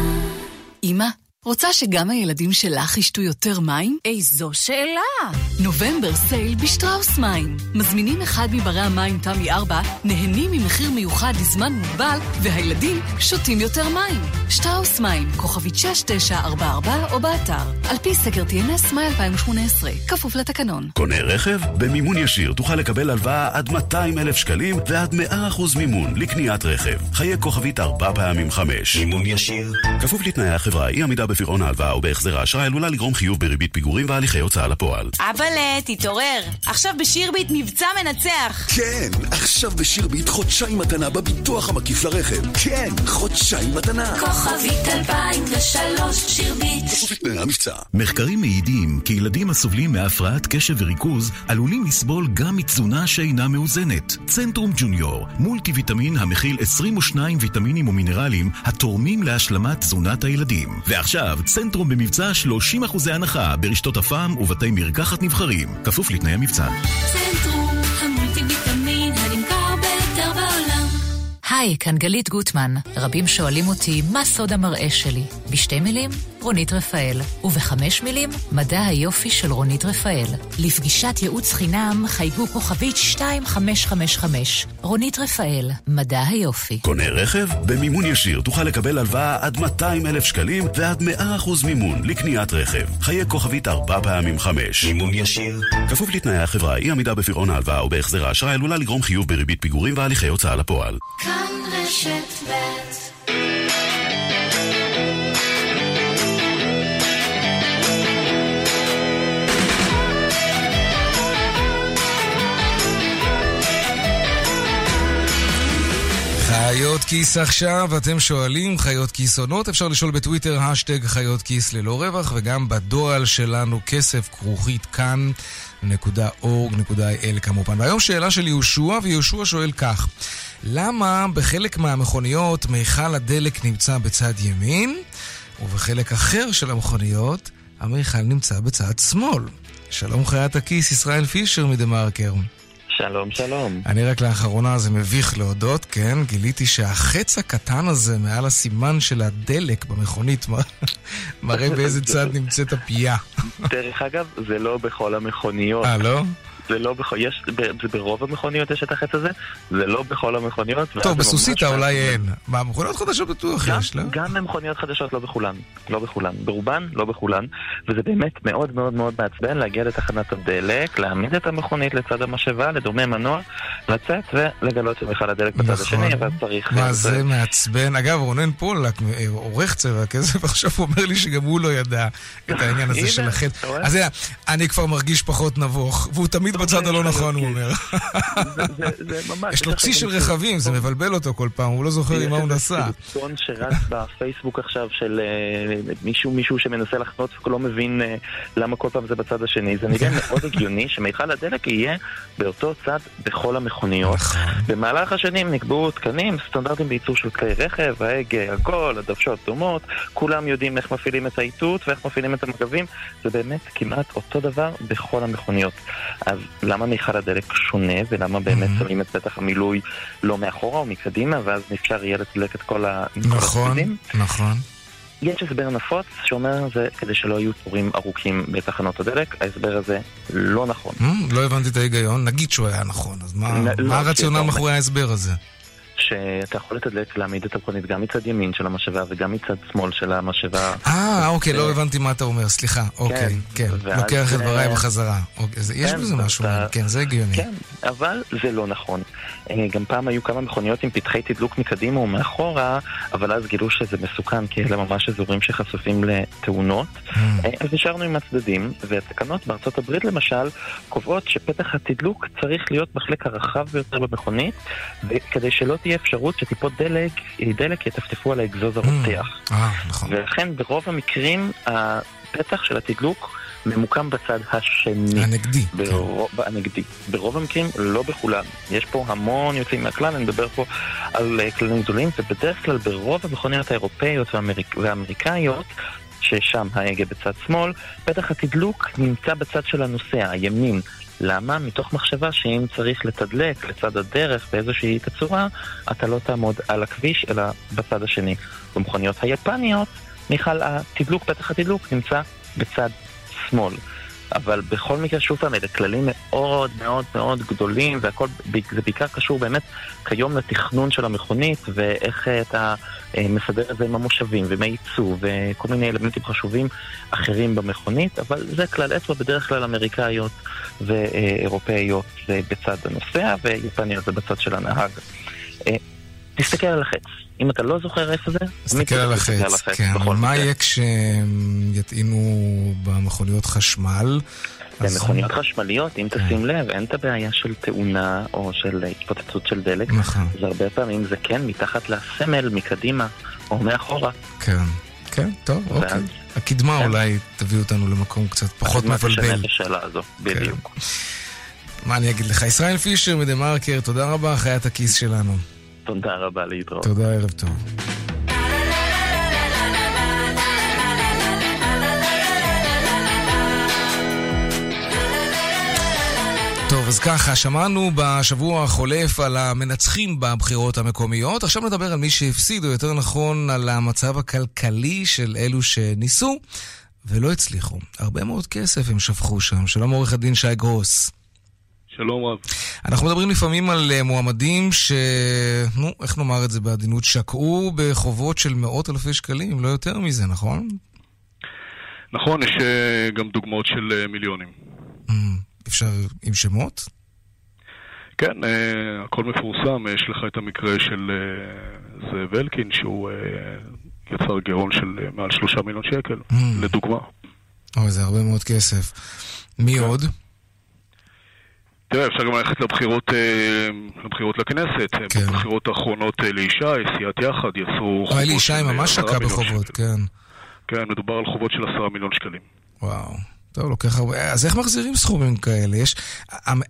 אמא רוצה שגם הילדים שלך ישתו יותר מים? איזו שאלה! נובמבר סייל בשטראוס מים. מזמינים אחד מברי המים תמי 4, נהנים ממחיר מיוחד לזמן מוגבל, והילדים שותים יותר מים. שטראוס מים, כוכבית 6944 או באתר. על פי סקר TNS מאי 2018, כפוף לתקנון. קונה רכב? במימון ישיר תוכל לקבל הלוואה עד 200 אלף שקלים ועד 100% מימון לקניית רכב. חיי כוכבית 4 פעמים 5. מימון ישיר. כפוף לתנאי החברה, אי עמידה בפירעון ההלוואה או בהחזר האשראי עלולה לגרום חיוב בריבית פיגורים והליכי הוצאה לפועל. אבאלה, תתעורר. עכשיו בשירביט מבצע מנצח. כן, עכשיו בשירביט חודשיים מתנה בביטוח המקיף לרכב. כן, חודשיים מתנה. כוכבית 2003 שירביט. המבצע. מחקרים מעידים כי ילדים הסובלים מהפרעת קשב וריכוז עלולים לסבול גם מתזונה שאינה מאוזנת. צנטרום ג'וניור, מולטי ויטמין המכיל 22 ויטמינים ומינרלים התורמים להשלמת תזונת הילדים. ועכשיו, צנטרום במבצע 30% הנחה ברשתות הפעם ובתי מרקחת נבחרים, כפוף לתנאי המבצע. צנטרום, היי, כאן גלית גוטמן. רבים שואלים אותי, מה סוד המראה שלי? בשתי מילים, רונית רפאל. ובחמש מילים, מדע היופי של רונית רפאל. לפגישת ייעוץ חינם, חייגו כוכבית 2555. רונית רפאל, מדע היופי. קונה רכב? במימון ישיר תוכל לקבל הלוואה עד 200 אלף שקלים ועד 100% מימון לקניית רכב. חייג כוכבית ארבע פעמים חמש. מימון ישיר. כפוף לתנאי החברה, אי עמידה בפירעון ההלוואה או בהחזר האשראי עלולה לגרום חיוב בריבית פיגורים והליכי הוצאה לפועל. כאן חיות כיס עכשיו, אתם שואלים, חיות כיס עונות, אפשר לשאול בטוויטר, השטג חיות כיס ללא רווח, וגם בדואל שלנו, כסף כרוכית כאן.org.il כמובן. והיום שאלה של יהושע, ויהושע שואל כך, למה בחלק מהמכוניות מיכל הדלק נמצא בצד ימין, ובחלק אחר של המכוניות המיכל נמצא בצד שמאל? שלום חיית הכיס, ישראל פישר מדה מרקר. שלום, שלום. אני רק לאחרונה, זה מביך להודות, כן? גיליתי שהחץ הקטן הזה מעל הסימן של הדלק במכונית מראה באיזה צד נמצאת הפייה. דרך אגב, זה לא בכל המכוניות. אה, לא? זה לא בכל... יש... זה ברוב המכוניות יש את החץ הזה, זה לא בכל המכוניות. טוב, בסוסיתא אולי. אין. מה, מכוניות חדשות בטוח יש, לא? גם במכוניות חדשות לא בכולן, לא בכולן, ברובן לא בכולן, וזה באמת מאוד מאוד מאוד מעצבן להגיע לתחנת הדלק, להעמיד את המכונית לצד המשאבה, לדומם מנוע, לצאת ולגלות שמכל הדלק בצד נכון. השני, אבל צריך... מה זה מעצבן? אגב, רונן פולק, אה, עורך צבע כסף, עכשיו אומר לי שגם הוא לא ידע את העניין הזה של רואה? אז אני כבר מרגיש פחות נבוך, והוא תמיד בצד הלא נכון, הוא אומר. יש לו צי של רכבים, זה מבלבל אותו כל פעם, הוא לא זוכר עם מה הוא נסע. סרטון שרץ בפייסבוק עכשיו של אה, מישהו מישהו שמנסה לחנות ולא מבין אה, למה כל פעם זה בצד השני. זה נראה מאוד הגיוני שמיכל הדלק יהיה באותו צד בכל המכוניות. נכון. במהלך השנים נקבעו תקנים, סטנדרטים בייצור של כלי רכב, ההגה, הכל, הדוושות דומות, כולם יודעים איך מפעילים את האיתות ואיך מפעילים את המגבים, זה באמת כמעט אותו דבר בכל המכוניות. אז למה מיכל הדלק שונה ולמה באמת שמים את פתח המילוי לא מאחורה או מקדימה ואז אפשר יהיה לתדלק את כל נכון, הצדדים? נכון. יש הסבר נפוץ שאומר זה כדי שלא יהיו תורים ארוכים בתחנות הדלק, ההסבר הזה לא נכון. Hmm, לא הבנתי את ההיגיון, נגיד שהוא היה נכון, אז מה לא, מה הרציונל שאתה מאחורי ההסבר הזה? שאתה יכול לתדלק, להעמיד את המכונית גם מצד ימין של המשאבה וגם מצד שמאל של המשאבה. אה, אוקיי, לא הבנתי מה אתה אומר, סליחה. אוקיי, כן, לוקח את דבריי אה, בחזרה. אוקיי, יש כן, בזה משהו, כן, זה הגיוני. כן, אבל זה לא נכון. אה, גם פעם היו כמה מכוניות עם פתחי תדלוק מקדימה ומאחורה, אבל אז גילו שזה מסוכן, כי אלה ממש אזורים שחשופים לתאונות. Hmm. אה, אז נשארנו עם הצדדים, והתקנות בארצות הברית למשל קובעות שפתח התדלוק צריך להיות בחלק הרחב ביותר במכונית, כדי שלא תהיה אפשרות שטיפות דלק, דלק יטפטפו על האגזוז הרותח. אה, נכון. ולכן ברוב המקרים הפתח של התדלוק ממוקם בצד השני. הנגדי. ברוב, הנגדי. ברוב המקרים, לא בכולם. יש פה המון יוצאים מהכלל, אני מדבר פה על אה, כללים גדולים, ובדרך כלל ברוב המכוניות האירופאיות והאמריק, והאמריקאיות, ששם ההגה בצד שמאל, פתח התדלוק נמצא בצד של הנוסע, הימין. למה? מתוך מחשבה שאם צריך לתדלק לצד הדרך באיזושהי תצורה, אתה לא תעמוד על הכביש, אלא בצד השני. במכוניות היפניות, מיכל, התדלוק, פתח התדלוק נמצא בצד שמאל. אבל בכל מקרה, שוב פעם, אלה כללים מאוד מאוד מאוד גדולים, והכל, זה בעיקר קשור באמת כיום לתכנון של המכונית, ואיך אה, אתה אה, מסדר את זה עם המושבים, ועם הייצוא, וכל מיני אלמנטים חשובים אחרים במכונית, אבל זה כלל אצבע בדרך כלל אמריקאיות ואירופאיות זה בצד הנוסע, ויפניות זה בצד של הנהג. תסתכל על החץ. אם אתה לא זוכר איפה זה, תסתכל על החץ, כן. אבל מה יהיה כשהם יטעינו במכוניות חשמל? במכוניות חשמליות, אם תשים לב, אין את הבעיה של תאונה או של התפוצצות של דלק. נכון. זה הרבה פעמים זה כן מתחת לסמל, מקדימה או מאחורה. כן, כן, טוב, אוקיי. הקדמה אולי תביא אותנו למקום קצת פחות הקדמה תשנה מבלבל. את השאלה הזו, בדיוק. מה אני אגיד לך? ישראל פישר מדה מרקר, תודה רבה, חיית הכיס שלנו. תודה רבה להתראות. תודה, ערב טוב. טוב, אז ככה, שמענו בשבוע החולף על המנצחים בבחירות המקומיות, עכשיו נדבר על מי שהפסיד, או יותר נכון על המצב הכלכלי של אלו שניסו ולא הצליחו. הרבה מאוד כסף הם שפכו שם. שלום עורך הדין שי גרוס. שלום רב. אנחנו מדברים לפעמים על אה, מועמדים ש... נו, איך נאמר את זה בעדינות? שקעו בחובות של מאות אלפי שקלים, לא יותר מזה, נכון? נכון, יש אה, גם דוגמאות של אה, מיליונים. Mm, אפשר עם שמות? כן, הכל מפורסם. יש לך את המקרה של זאב אלקין, שהוא יצר גירעון של מעל שלושה מיליון שקל, mm. לדוגמה. אוי, זה הרבה מאוד כסף. מי כן. עוד? תראה, אפשר גם ללכת לבחירות, אה, לבחירות לכנסת. כן. בבחירות האחרונות אה, לישי, סיעת יחד, יצרו חובות... אלי ישי ממש שקע בחובות, כן. כן, מדובר על חובות של עשרה מיליון שקלים. וואו. טוב, לוקח הרבה... אז איך מחזירים סכומים כאלה? יש...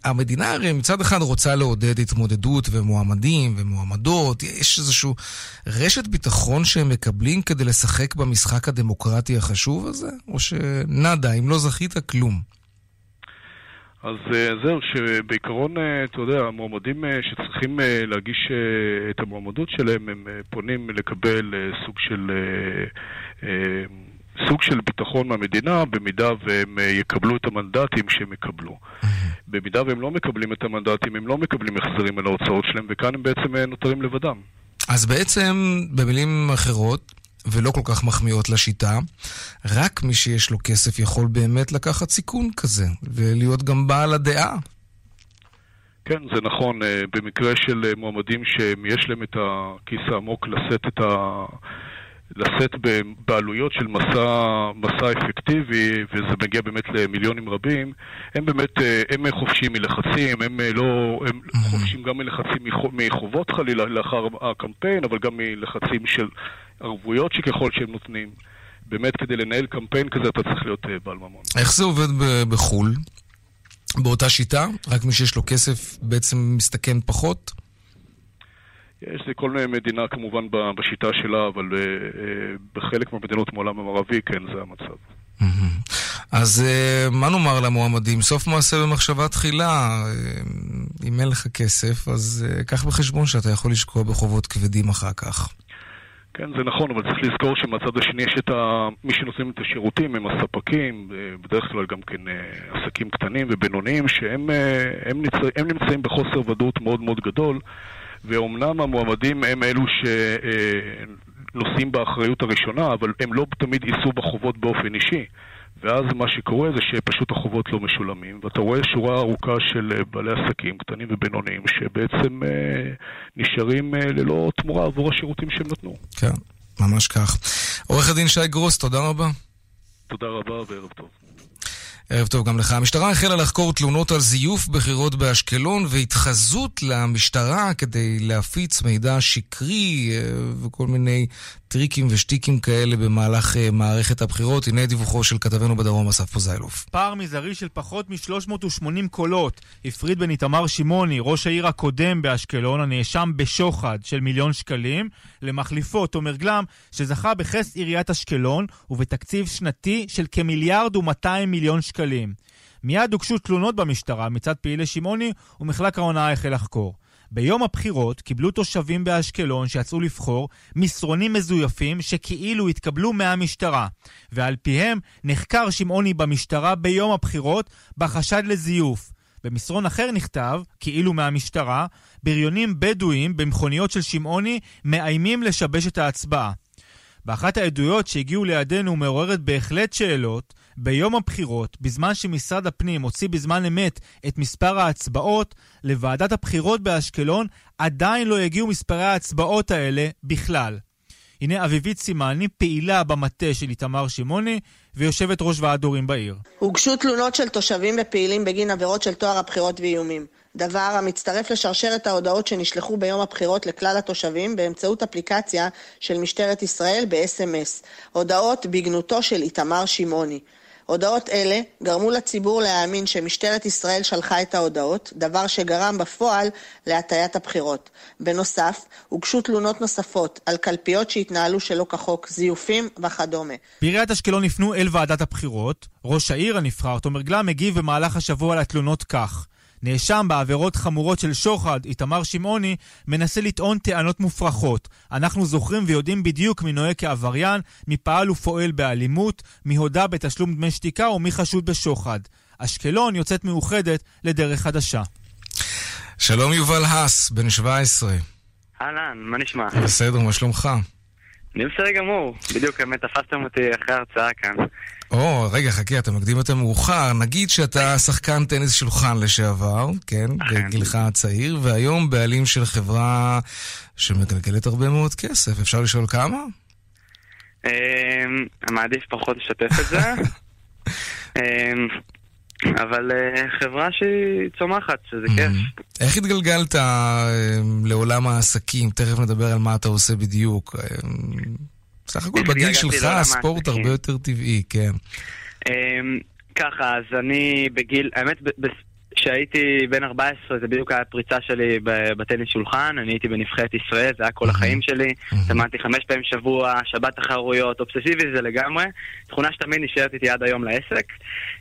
המדינה הרי מצד אחד רוצה לעודד התמודדות ומועמדים ומועמדות. יש איזושהי רשת ביטחון שהם מקבלים כדי לשחק במשחק הדמוקרטי החשוב הזה? או שנאדה, אם לא זכית, כלום? אז אה, זהו, שבעיקרון, אה, אתה יודע, המועמדים אה, שצריכים להגיש את המועמדות שלהם, הם פונים לקבל סוג של... סוג של ביטחון מהמדינה במידה והם יקבלו את המנדטים שהם יקבלו. במידה והם לא מקבלים את המנדטים, הם לא מקבלים החזרים על ההוצאות שלהם, וכאן הם בעצם נותרים לבדם. אז בעצם, במילים אחרות, ולא כל כך מחמיאות לשיטה. רק מי שיש לו כסף יכול באמת לקחת סיכון כזה, ולהיות גם בעל הדעה. כן, זה נכון. אה, במקרה של אה, מועמדים שיש להם את הכיס העמוק לשאת את ה... לשאת בעלויות של מסע, מסע אפקטיבי, וזה מגיע באמת למיליונים רבים, הם באמת, אה, הם חופשיים מלחצים, הם לא, הם mm-hmm. חופשיים גם מלחצים מחובות חלילה לאחר הקמפיין, אבל גם מלחצים של ערבויות שככל שהם נותנים. באמת, כדי לנהל קמפיין כזה אתה צריך להיות אה, בעל ממון. איך זה עובד בחו"ל? באותה שיטה? רק מי שיש לו כסף בעצם מסתכן פחות? יש לכל מדינה כמובן בשיטה שלה, אבל uh, uh, בחלק מהמדינות מעולם המערבי, כן, זה המצב. אז מה נאמר למועמדים? סוף מעשה במחשבה תחילה. אם אין לך כסף, אז קח בחשבון שאתה יכול לשקוע בחובות כבדים אחר כך. כן, זה נכון, אבל צריך לזכור שמהצד השני יש את ה... מי שנותנים את השירותים הם הספקים, בדרך כלל גם כן אה, עסקים קטנים ובינוניים, שהם אה, הם נצא, הם נמצאים בחוסר ודאות מאוד מאוד גדול, ואומנם המועמדים הם אלו שנושאים אה, באחריות הראשונה, אבל הם לא תמיד יישאו בחובות באופן אישי. ואז מה שקורה זה שפשוט החובות לא משולמים, ואתה רואה שורה ארוכה של אה, בעלי עסקים קטנים ובינוניים שבעצם אה, נשארים אה, ללא תמורה עבור השירותים שהם נתנו. כן, ממש כך. עורך הדין שי גרוס, תודה רבה. תודה רבה וערב טוב. ערב טוב גם לך. המשטרה החלה לחקור תלונות על זיוף בחירות באשקלון והתחזות למשטרה כדי להפיץ מידע שקרי וכל מיני טריקים ושטיקים כאלה במהלך uh, מערכת הבחירות. הנה דיווחו של כתבנו בדרום, אסף פוזיילוף. פער מזערי של פחות מ-380 קולות הפריד בין איתמר שמעוני, ראש העיר הקודם באשקלון, הנאשם בשוחד של מיליון שקלים, למחליפו תומר גלם, שזכה בחס עיריית אשקלון ובתקציב שנתי של כמיליארד ומאתיים מיליון שקלים. מיד הוגשו תלונות במשטרה מצד פעילי שמעוני, ומחלק ההונאה החל לחקור. ביום הבחירות קיבלו תושבים באשקלון שיצאו לבחור מסרונים מזויפים שכאילו התקבלו מהמשטרה, ועל פיהם נחקר שמעוני במשטרה ביום הבחירות בחשד לזיוף. במסרון אחר נכתב, כאילו מהמשטרה, בריונים בדואים במכוניות של שמעוני מאיימים לשבש את ההצבעה. באחת העדויות שהגיעו לידינו מעוררת בהחלט שאלות, ביום הבחירות, בזמן שמשרד הפנים הוציא בזמן אמת את מספר ההצבעות, לוועדת הבחירות באשקלון עדיין לא הגיעו מספרי ההצבעות האלה בכלל. הנה אביבית סימני, פעילה במטה של איתמר שמעוני ויושבת ראש ועד הורים בעיר. הוגשו תלונות של תושבים ופעילים בגין עבירות של טוהר הבחירות ואיומים. דבר המצטרף לשרשרת ההודעות שנשלחו ביום הבחירות לכלל התושבים באמצעות אפליקציה של משטרת ישראל ב-SMS. הודעות בגנותו של איתמר שמעוני. הודעות אלה גרמו לציבור להאמין שמשטרת ישראל שלחה את ההודעות, דבר שגרם בפועל להטיית הבחירות. בנוסף, הוגשו תלונות נוספות על קלפיות שהתנהלו שלא כחוק, זיופים וכדומה. בעיריית אשקלון יפנו אל ועדת הבחירות. ראש העיר הנבחר, תומר גלם, מגיב במהלך השבוע לתלונות כך: נאשם בעבירות חמורות של שוחד, איתמר שמעוני, מנסה לטעון טענות מופרכות. אנחנו זוכרים ויודעים בדיוק מי נוהג כעבריין, מי פעל ופועל באלימות, מי הודה בתשלום דמי שתיקה ומי חשוד בשוחד. אשקלון יוצאת מאוחדת לדרך חדשה. שלום יובל האס, בן 17. אהלן, מה נשמע? בסדר, מה שלומך? אני בסדר גמור. בדיוק, באמת תפסתם אותי אחרי ההרצאה כאן. או, רגע, חכה, אתה מקדים יותר מאוחר. נגיד שאתה שחקן טניס שולחן לשעבר, כן, בגילך הצעיר, והיום בעלים של חברה שמגלגלת הרבה מאוד כסף. אפשר לשאול כמה? אמ, מעדיף פחות לשתף את זה. אבל אה, חברה שהיא צומחת, שזה כיף. איך התגלגלת אה, לעולם העסקים? תכף נדבר על מה אתה עושה בדיוק. אה, בסך הכל איך בגיל שלך הספורט? הרבה יותר טבעי, כן. אמ, ככה, אז אני בגיל, האמת, כשהייתי בן 14 זה בדיוק היה הפריצה שלי בטניס שולחן, אני הייתי בנבחרת ישראל, זה היה כל החיים שלי, התאמנתי חמש פעמים בשבוע, שבת תחרויות, אובססיבי זה לגמרי, תכונה שתמיד נשארת איתי עד היום לעסק,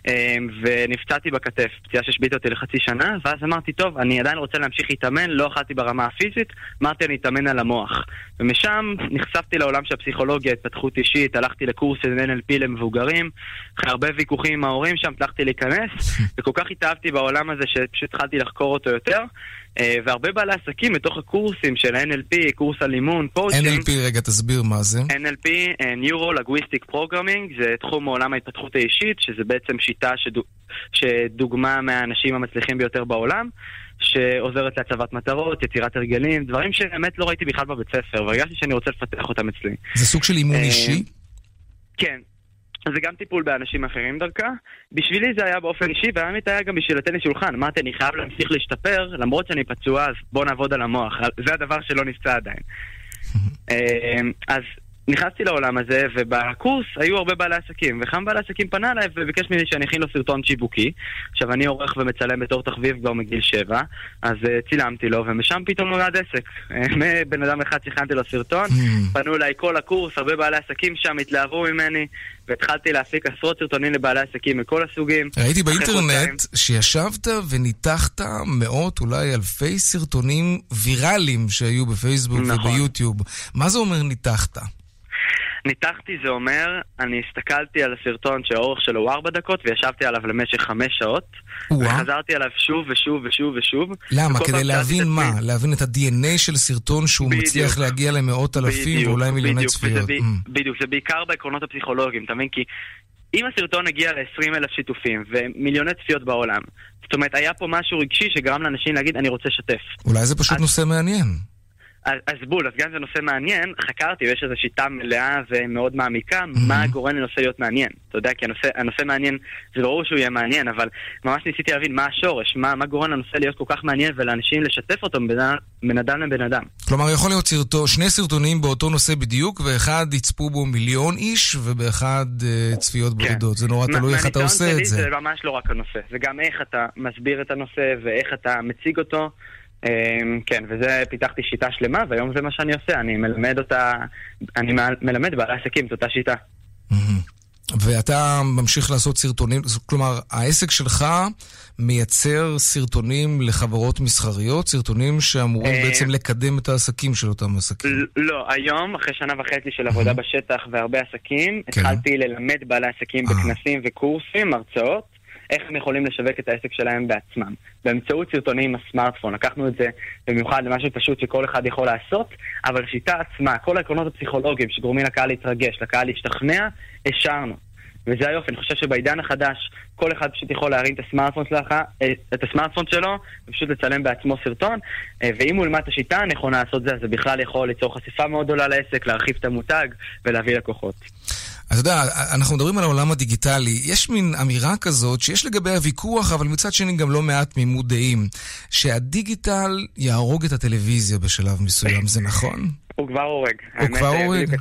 אמ, ונפצעתי בכתף, פציעה שהשביתה אותי לחצי שנה, ואז אמרתי, טוב, אני עדיין רוצה להמשיך להתאמן, לא אכלתי ברמה הפיזית, אמרתי אני אתאמן על המוח. ומשם נחשפתי לעולם של הפסיכולוגיה, התפתחות אישית, הלכתי לקורס של NLP למבוגרים, אחרי הרבה ויכוחים עם ההורים שם הצלחתי להיכנס, וכל כך התאהבתי בעולם הזה שפשוט התחלתי לחקור אותו יותר. אה, והרבה בעלי עסקים בתוך הקורסים של NLP, קורס על אימון. NLP, רגע, תסביר מה זה. NLP, אה, Neuro Linguistic Programming, זה תחום מעולם ההתפתחות האישית, שזה בעצם שיטה שדו, שדוגמה מהאנשים המצליחים ביותר בעולם, שעוזרת להצבת מטרות, יצירת הרגלים, דברים שבאמת לא ראיתי בכלל בבית ספר, והרגשתי שאני רוצה לפתח אותם אצלי. זה סוג של אימון אה, אישי? כן. זה גם טיפול באנשים אחרים דרכה. בשבילי זה היה באופן אישי, והאמת היה גם בשביל הטניס שולחן. אמרתי, אני חייב להמשיך להשתפר, למרות שאני פצוע, אז בוא נעבוד על המוח. זה הדבר שלא נפצע עדיין. אמ, אז נכנסתי לעולם הזה, ובקורס היו הרבה בעלי עסקים, ואחד בעלי עסקים פנה אליי וביקש ממני שאני אכין לו סרטון שיווקי. עכשיו, אני עורך ומצלם בתור תחביב כבר מגיל שבע, אז uh, צילמתי לו, ומשם פתאום נולד עסק. מבן אדם אחד שהכנתי לו סרטון, פנו אליי כל הקורס, הרבה בעלי עסקים שם התלהבו ממני, והתחלתי להפיק עשרות סרטונים לבעלי עסקים מכל הסוגים. ראיתי באינטרנט שישבת וניתחת מאות, אולי אלפי סרטונים ויראליים שהיו בפייסבוק נכון. וביוטיוב. מה זה אומר ניתחת? ניתחתי זה אומר, אני הסתכלתי על הסרטון שהאורך שלו הוא ארבע דקות וישבתי עליו למשך חמש שעות וחזרתי עליו שוב ושוב ושוב ושוב למה? כדי להבין מה? עצמי- להבין את ה-DNA של סרטון שהוא בדיוק. מצליח להגיע למאות אלפים בדיוק, ואולי מיליוני צפיות. וזה Mm. בדיוק, זה בעיקר בעקרונות הפסיכולוגיים, אתה מבין? כי אם הסרטון הגיע ל-20 אלף שיתופים ומיליוני צפיות בעולם, זאת אומרת, היה פה משהו רגשי שגרם לאנשים להגיד, אני רוצה לשתף. אולי זה פשוט נושא מעניין. אז, בול, אז גם אם זה נושא מעניין, חקרתי ויש איזו שיטה מלאה ומאוד מעמיקה, מה גורם לנושא להיות מעניין. אתה יודע, כי הנושא, הנושא מעניין, זה ברור שהוא יהיה מעניין, אבל ממש ניסיתי להבין מה השורש, מה, מה גורם לנושא להיות כל כך מעניין ולאנשים לשתף אותו בין אדם- בין אדם. כלומר, יכול להיות סרטון, שני סרטונים באותו נושא בדיוק, ואחד יצפו בו מיליון איש, ובאחד אה, צפיות בודדות. זה נורא תלוי איך אתה עושה את זה. זה ממש לא רק הנושא, זה גם איך אתה מסביר את הנושא ואיך אתה מציג אותו. אמ, כן, וזה, פיתחתי שיטה שלמה, והיום זה מה שאני עושה, אני מלמד אותה, אני מל- מלמד בעלי עסקים את אותה שיטה. ואתה ממשיך לעשות סרטונים, כלומר, העסק שלך מייצר סרטונים לחברות מסחריות, סרטונים שאמורים אה, בעצם לקדם את העסקים של אותם עסקים. לא, היום, אחרי שנה וחצי של עבודה בשטח והרבה עסקים, כן. התחלתי ללמד בעלי עסקים בכנסים וקורסים, הרצאות, איך הם יכולים לשווק את העסק שלהם בעצמם. באמצעות סרטונים עם הסמארטפון. לקחנו את זה במיוחד למשהו פשוט שכל אחד יכול לעשות, אבל השיטה עצמה, כל העקרונות הפסיכולוגיים שגורמים לקהל להתרגש, לקהל להשתכנע, השארנו. וזה היופי, אני חושב שבעידן החדש, כל אחד פשוט יכול להרים את הסמארטפון שלך, אה, את הסמארטפון שלו, ופשוט לצלם בעצמו סרטון, אה, ואם הוא ילמד את השיטה הנכונה לעשות זה, אז זה בכלל יכול ליצור חשיפה מאוד גדולה לעסק, להרחיב את המותג ולהביא לקוחות. אתה יודע, אנחנו מדברים על העולם הדיגיטלי. יש מין אמירה כזאת שיש לגביה ויכוח, אבל מצד שני גם לא מעט תמימות דעים, שהדיגיטל יהרוג את הטלוויזיה בשלב מסוים, זה נכון? הוא כבר הורג. הוא כבר הורג?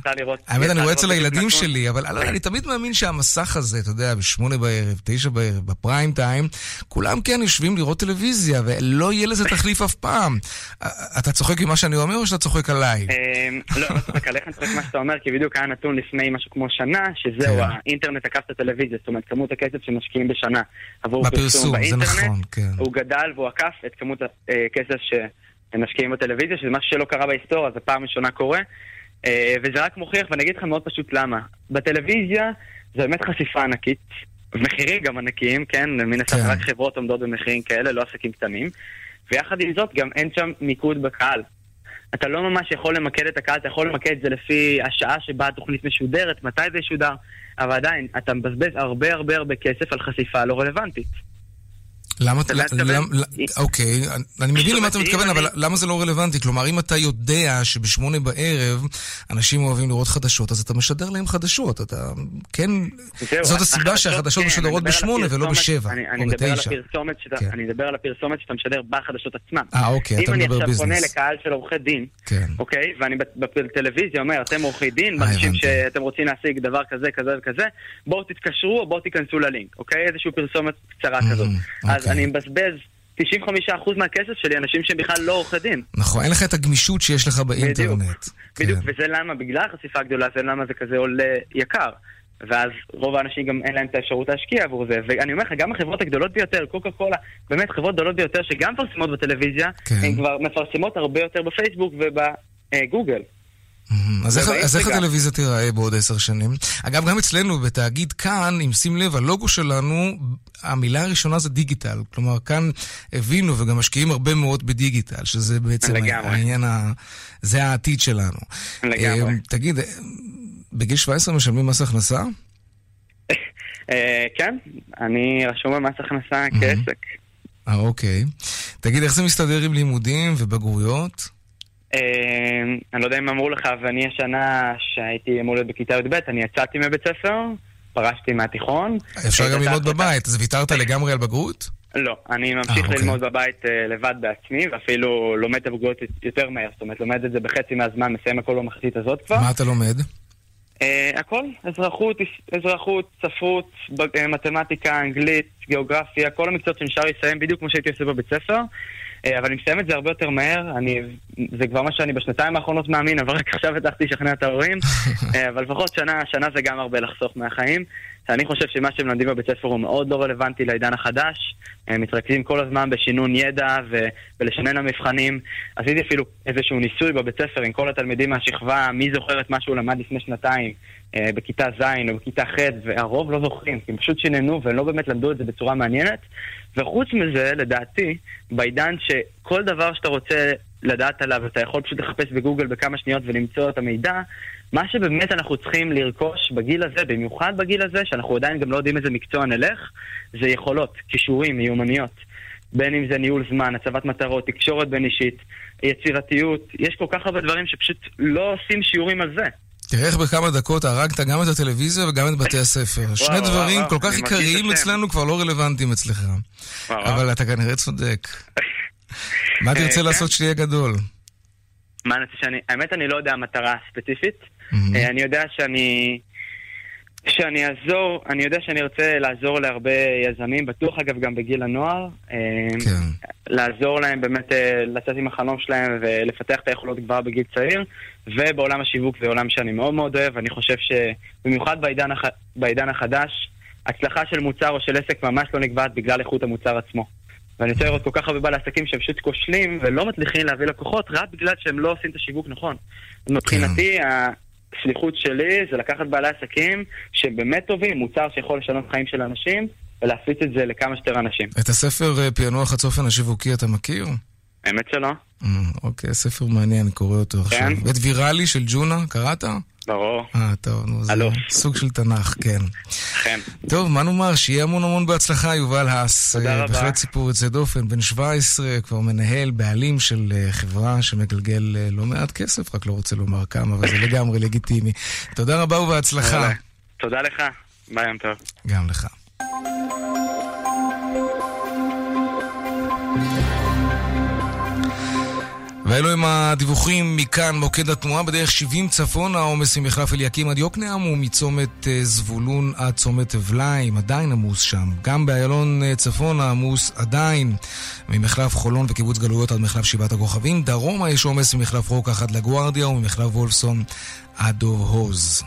האמת, אני רואה אצל הילדים. שלי, אבל אני- אני תמיד מאמין שהמסך הזה, אתה יודע, בשמונה בערב, תשע בערב, בפריים טיים, כולם כן יושבים לראות טלוויזיה, ולא יהיה לזה תחליף אף פעם. אתה צוחק ממה שאני אומר, או שאתה צוחק עליי? אמ, לא, לא צוחק עליך, אני צוחק מה שאתה אומר, כי בדיוק היה נתון לפני משהו כמו שנה, שזהו, כן. האינטרנט עקף את הטלוויזיה, זאת אומרת, כמות הכסף שמשקיעים בשנה עבור פרסום באינטרנט, נכון, כן. הוא גדל והוא עקף את כמות הכסף שמשקיעים בטלוויזיה, שזה משהו שלא קרה בהיסטוריה, זה פעם ראשונה קורה, אה, וזה רק מוכיח, ואני אגיד לך מאוד פשוט למה. בטלוויזיה זה באמת חשיפה ענקית, מחירים גם ענקיים, כן? מן הסתם כן. רק חברות עומדות במחירים כאלה, לא עסקים קטנים. ויחד עם זאת, גם אין שם מיקוד בקהל. אתה לא ממש יכול למקד את הקהל, אתה יכול למקד את זה לפי השעה שבה התוכנית משודרת, מתי זה ישודר, אבל עדיין, אתה מבזבז הרבה הרבה הרבה כסף על חשיפה לא רלוונטית. למה, אוקיי, אני- מבין למה אתה מתכוון, אם אבל למה זה לא רלוונטי? כלומר, אם אתה יודע שבשמונה בערב אנשים אוהבים לראות חדשות, אז אתה משדר להם חדשות. אתה כן... זאת הסיבה החדשות, שהחדשות כן, משודרות בשמונה ולא בשבע, או בתשע. כן. אני מדבר על הפרסומת שאתה משדר בחדשות עצמם. אה, אוקיי, אתה אם מדבר אני עכשיו פונה ביזנס. לקהל של עורכי דין, כן. אוקיי, ואני בטלוויזיה אומר, אתם עורכי דין, אה, מרגישים. שאתם רוצים להשיג דבר כזה, כזה וכזה, בואו תתקשרו או בואו תיכנסו ללינק, אוקיי? איזושהי פרסומת קצרה כזאת. אז אוקיי. אני מבזבז 95% מהכסף שלי, אנשים שהם בכלל לא עורכי דין. נכון, אין לך את הגמישות שיש לך באינטרנט. בדיוק, וזה למה, בגלל החשיפה הגדולה, זה למה זה כזה עולה יקר. ואז רוב האנשים גם אין להם את האפשרות להשקיע עבור זה. ואני אומר לך, גם החברות הגדולות ביותר, קוקה קולה, באמת חברות גדולות ביותר שגם מפרסמות בטלוויזיה, כן. הן כבר מפרסמות הרבה יותר בפייסבוק ובגוגל. אז איך, אז איך. הטלוויזיה תיראה בעוד עשר שנים? אגב, גם אצלנו בתאגיד כאן, אם שים לב, הלוגו שלנו, המילה הראשונה זה דיגיטל. כלומר, כאן הבינו וגם משקיעים הרבה מאוד בדיגיטל, שזה בעצם לגמרי. העניין, ה... זה העתיד שלנו. לגמרי. אה, תגיד, אה, בגיל 17 משלמים מס הכנסה? אה, כן, אני רשום במס הכנסה כעסק. אה, אוקיי. תגיד, איך זה מסתדר עם לימודים ובגרויות? אה, אני לא יודע אם אמרו לך, ואני השנה שהייתי אמור להיות בכיתה י"ב, אני יצאתי מבית ספר, פרשתי מהתיכון. אפשר גם ללמוד. בבית, אז ויתרת לגמרי על בגרות? לא, אני ממשיך אה, אוקיי. ללמוד בבית אה, לבד בעצמי, ואפילו לומד את הבגרויות יותר מהר, זאת אומרת, לומד את זה בחצי מהזמן, מסיים הכל במחצית הזאת כבר. מה אתה לומד? אה, הכל, אזרחות, אזרחות, ספרות, מתמטיקה, אנגלית, גיאוגרפיה, כל המקצועות שנשאר לסיים בדיוק כמו שהייתי עושה בבית ספר. אה, אבל אני מסיים את זה הרבה יותר מהר, אני, זה כבר מה שאני בשנתיים האחרונות מאמין, אבל רק עכשיו הצלחתי לשכנע את ההורים. אה, אבל לפחות שנה, שנה זה גם הרבה לחסוך מהחיים. אני חושב שמה שהם לומדים בבית ספר הוא מאוד לא רלוונטי לעידן החדש. הם מתרכזים כל הזמן בשינון ידע ו- ולשנן המבחנים. עשיתי אפילו איזשהו ניסוי בבית ספר עם כל התלמידים מהשכבה, מי זוכר את מה שהוא למד לפני שנתיים, אה, בכיתה ז' או בכיתה ח', והרוב לא זוכרים, כי הם פשוט שיננו והם לא באמת למדו את זה בצורה מעניינת. וחוץ מזה, לדעתי, בעידן שכל דבר שאתה רוצה לדעת עליו, אתה יכול פשוט לחפש בגוגל בכמה שניות ולמצוא את המידע, מה שבאמת אנחנו צריכים לרכוש בגיל הזה, במיוחד בגיל הזה, שאנחנו עדיין גם לא יודעים איזה מקצוע נלך, זה יכולות, כישורים, מיומנויות. בין אם זה ניהול זמן, הצבת מטרות, תקשורת בין אישית, יצירתיות, יש כל כך הרבה דברים שפשוט לא עושים שיעורים על זה. תראה איך בכמה דקות הרגת גם את הטלוויזיה וגם את בתי הספר. שני וואו, דברים וואו, כל כך עיקריים. אצלנו כבר לא רלוונטיים אצלך. וואו. אבל אתה כנראה צודק. מה אה, תרצה כן? לעשות שתהיה גדול? מה אני שאני... האמת אני לא יודע מטרה ספציפית. אה, אני יודע שאני... שאני אעזור, אני יודע שאני רוצה לעזור להרבה יזמים, בטוח אגב גם בגיל הנוער. אה, לעזור להם באמת אה, לצאת עם החלום שלהם ולפתח את היכולות כבר בגיל צעיר. ובעולם השיווק זה עולם שאני מאוד מאוד אוהב, אני חושב שבמיוחד בעידן, הח... בעידן החדש, הצלחה של מוצר או של עסק ממש לא נקבעת בגלל איכות המוצר עצמו. ואני רוצה לראות כל כך הרבה בעלי עסקים שהם פשוט כושלים ולא מצליחים להביא לקוחות רק בגלל שהם לא עושים את השיווק נכון. אז מבחינתי, השליחות שלי זה לקחת בעלי עסקים שהם באמת טובים, מוצר שיכול לשנות חיים של אנשים, ולהפיץ את זה לכמה שיותר אנשים. את הספר אה, פענוח הצופן השיווקי אתה מכיר? האמת שלא. אה, אוקיי, ספר מעניין, אני קורא אותו עכשיו. כן? בית ויראלי של ג'ונה, קראת? ברור. אה, טוב, נו, זה אלוף. סוג של תנ"ך, כן. כן. טוב, מה נאמר? שיהיה המון המון בהצלחה, יובל האס. תודה אה, רבה. בהחלט סיפור יוצא דופן, בן 17, כבר מנהל, בעלים של אה, חברה שמגלגל אה, לא מעט כסף, רק לא רוצה לומר כמה, אבל זה לגמרי לגיטימי. תודה רבה ובהצלחה. תודה לך, ביי יום טוב. גם לך. ואלו הם הדיווחים מכאן, מוקד התנועה בדרך 70 צפון, העומס ממחלף אליקים עד יוקנעם ומצומת אה, זבולון עד צומת אבליים, עדיין עמוס שם. גם באיילון אה, צפון העמוס עדיין ממחלף חולון וקיבוץ גלויות עד מחלף שבעת הכוכבים. דרומה יש עומס ממחלף רוקח עד לגוארדיה וממחלף וולפסון עד דוב הוז.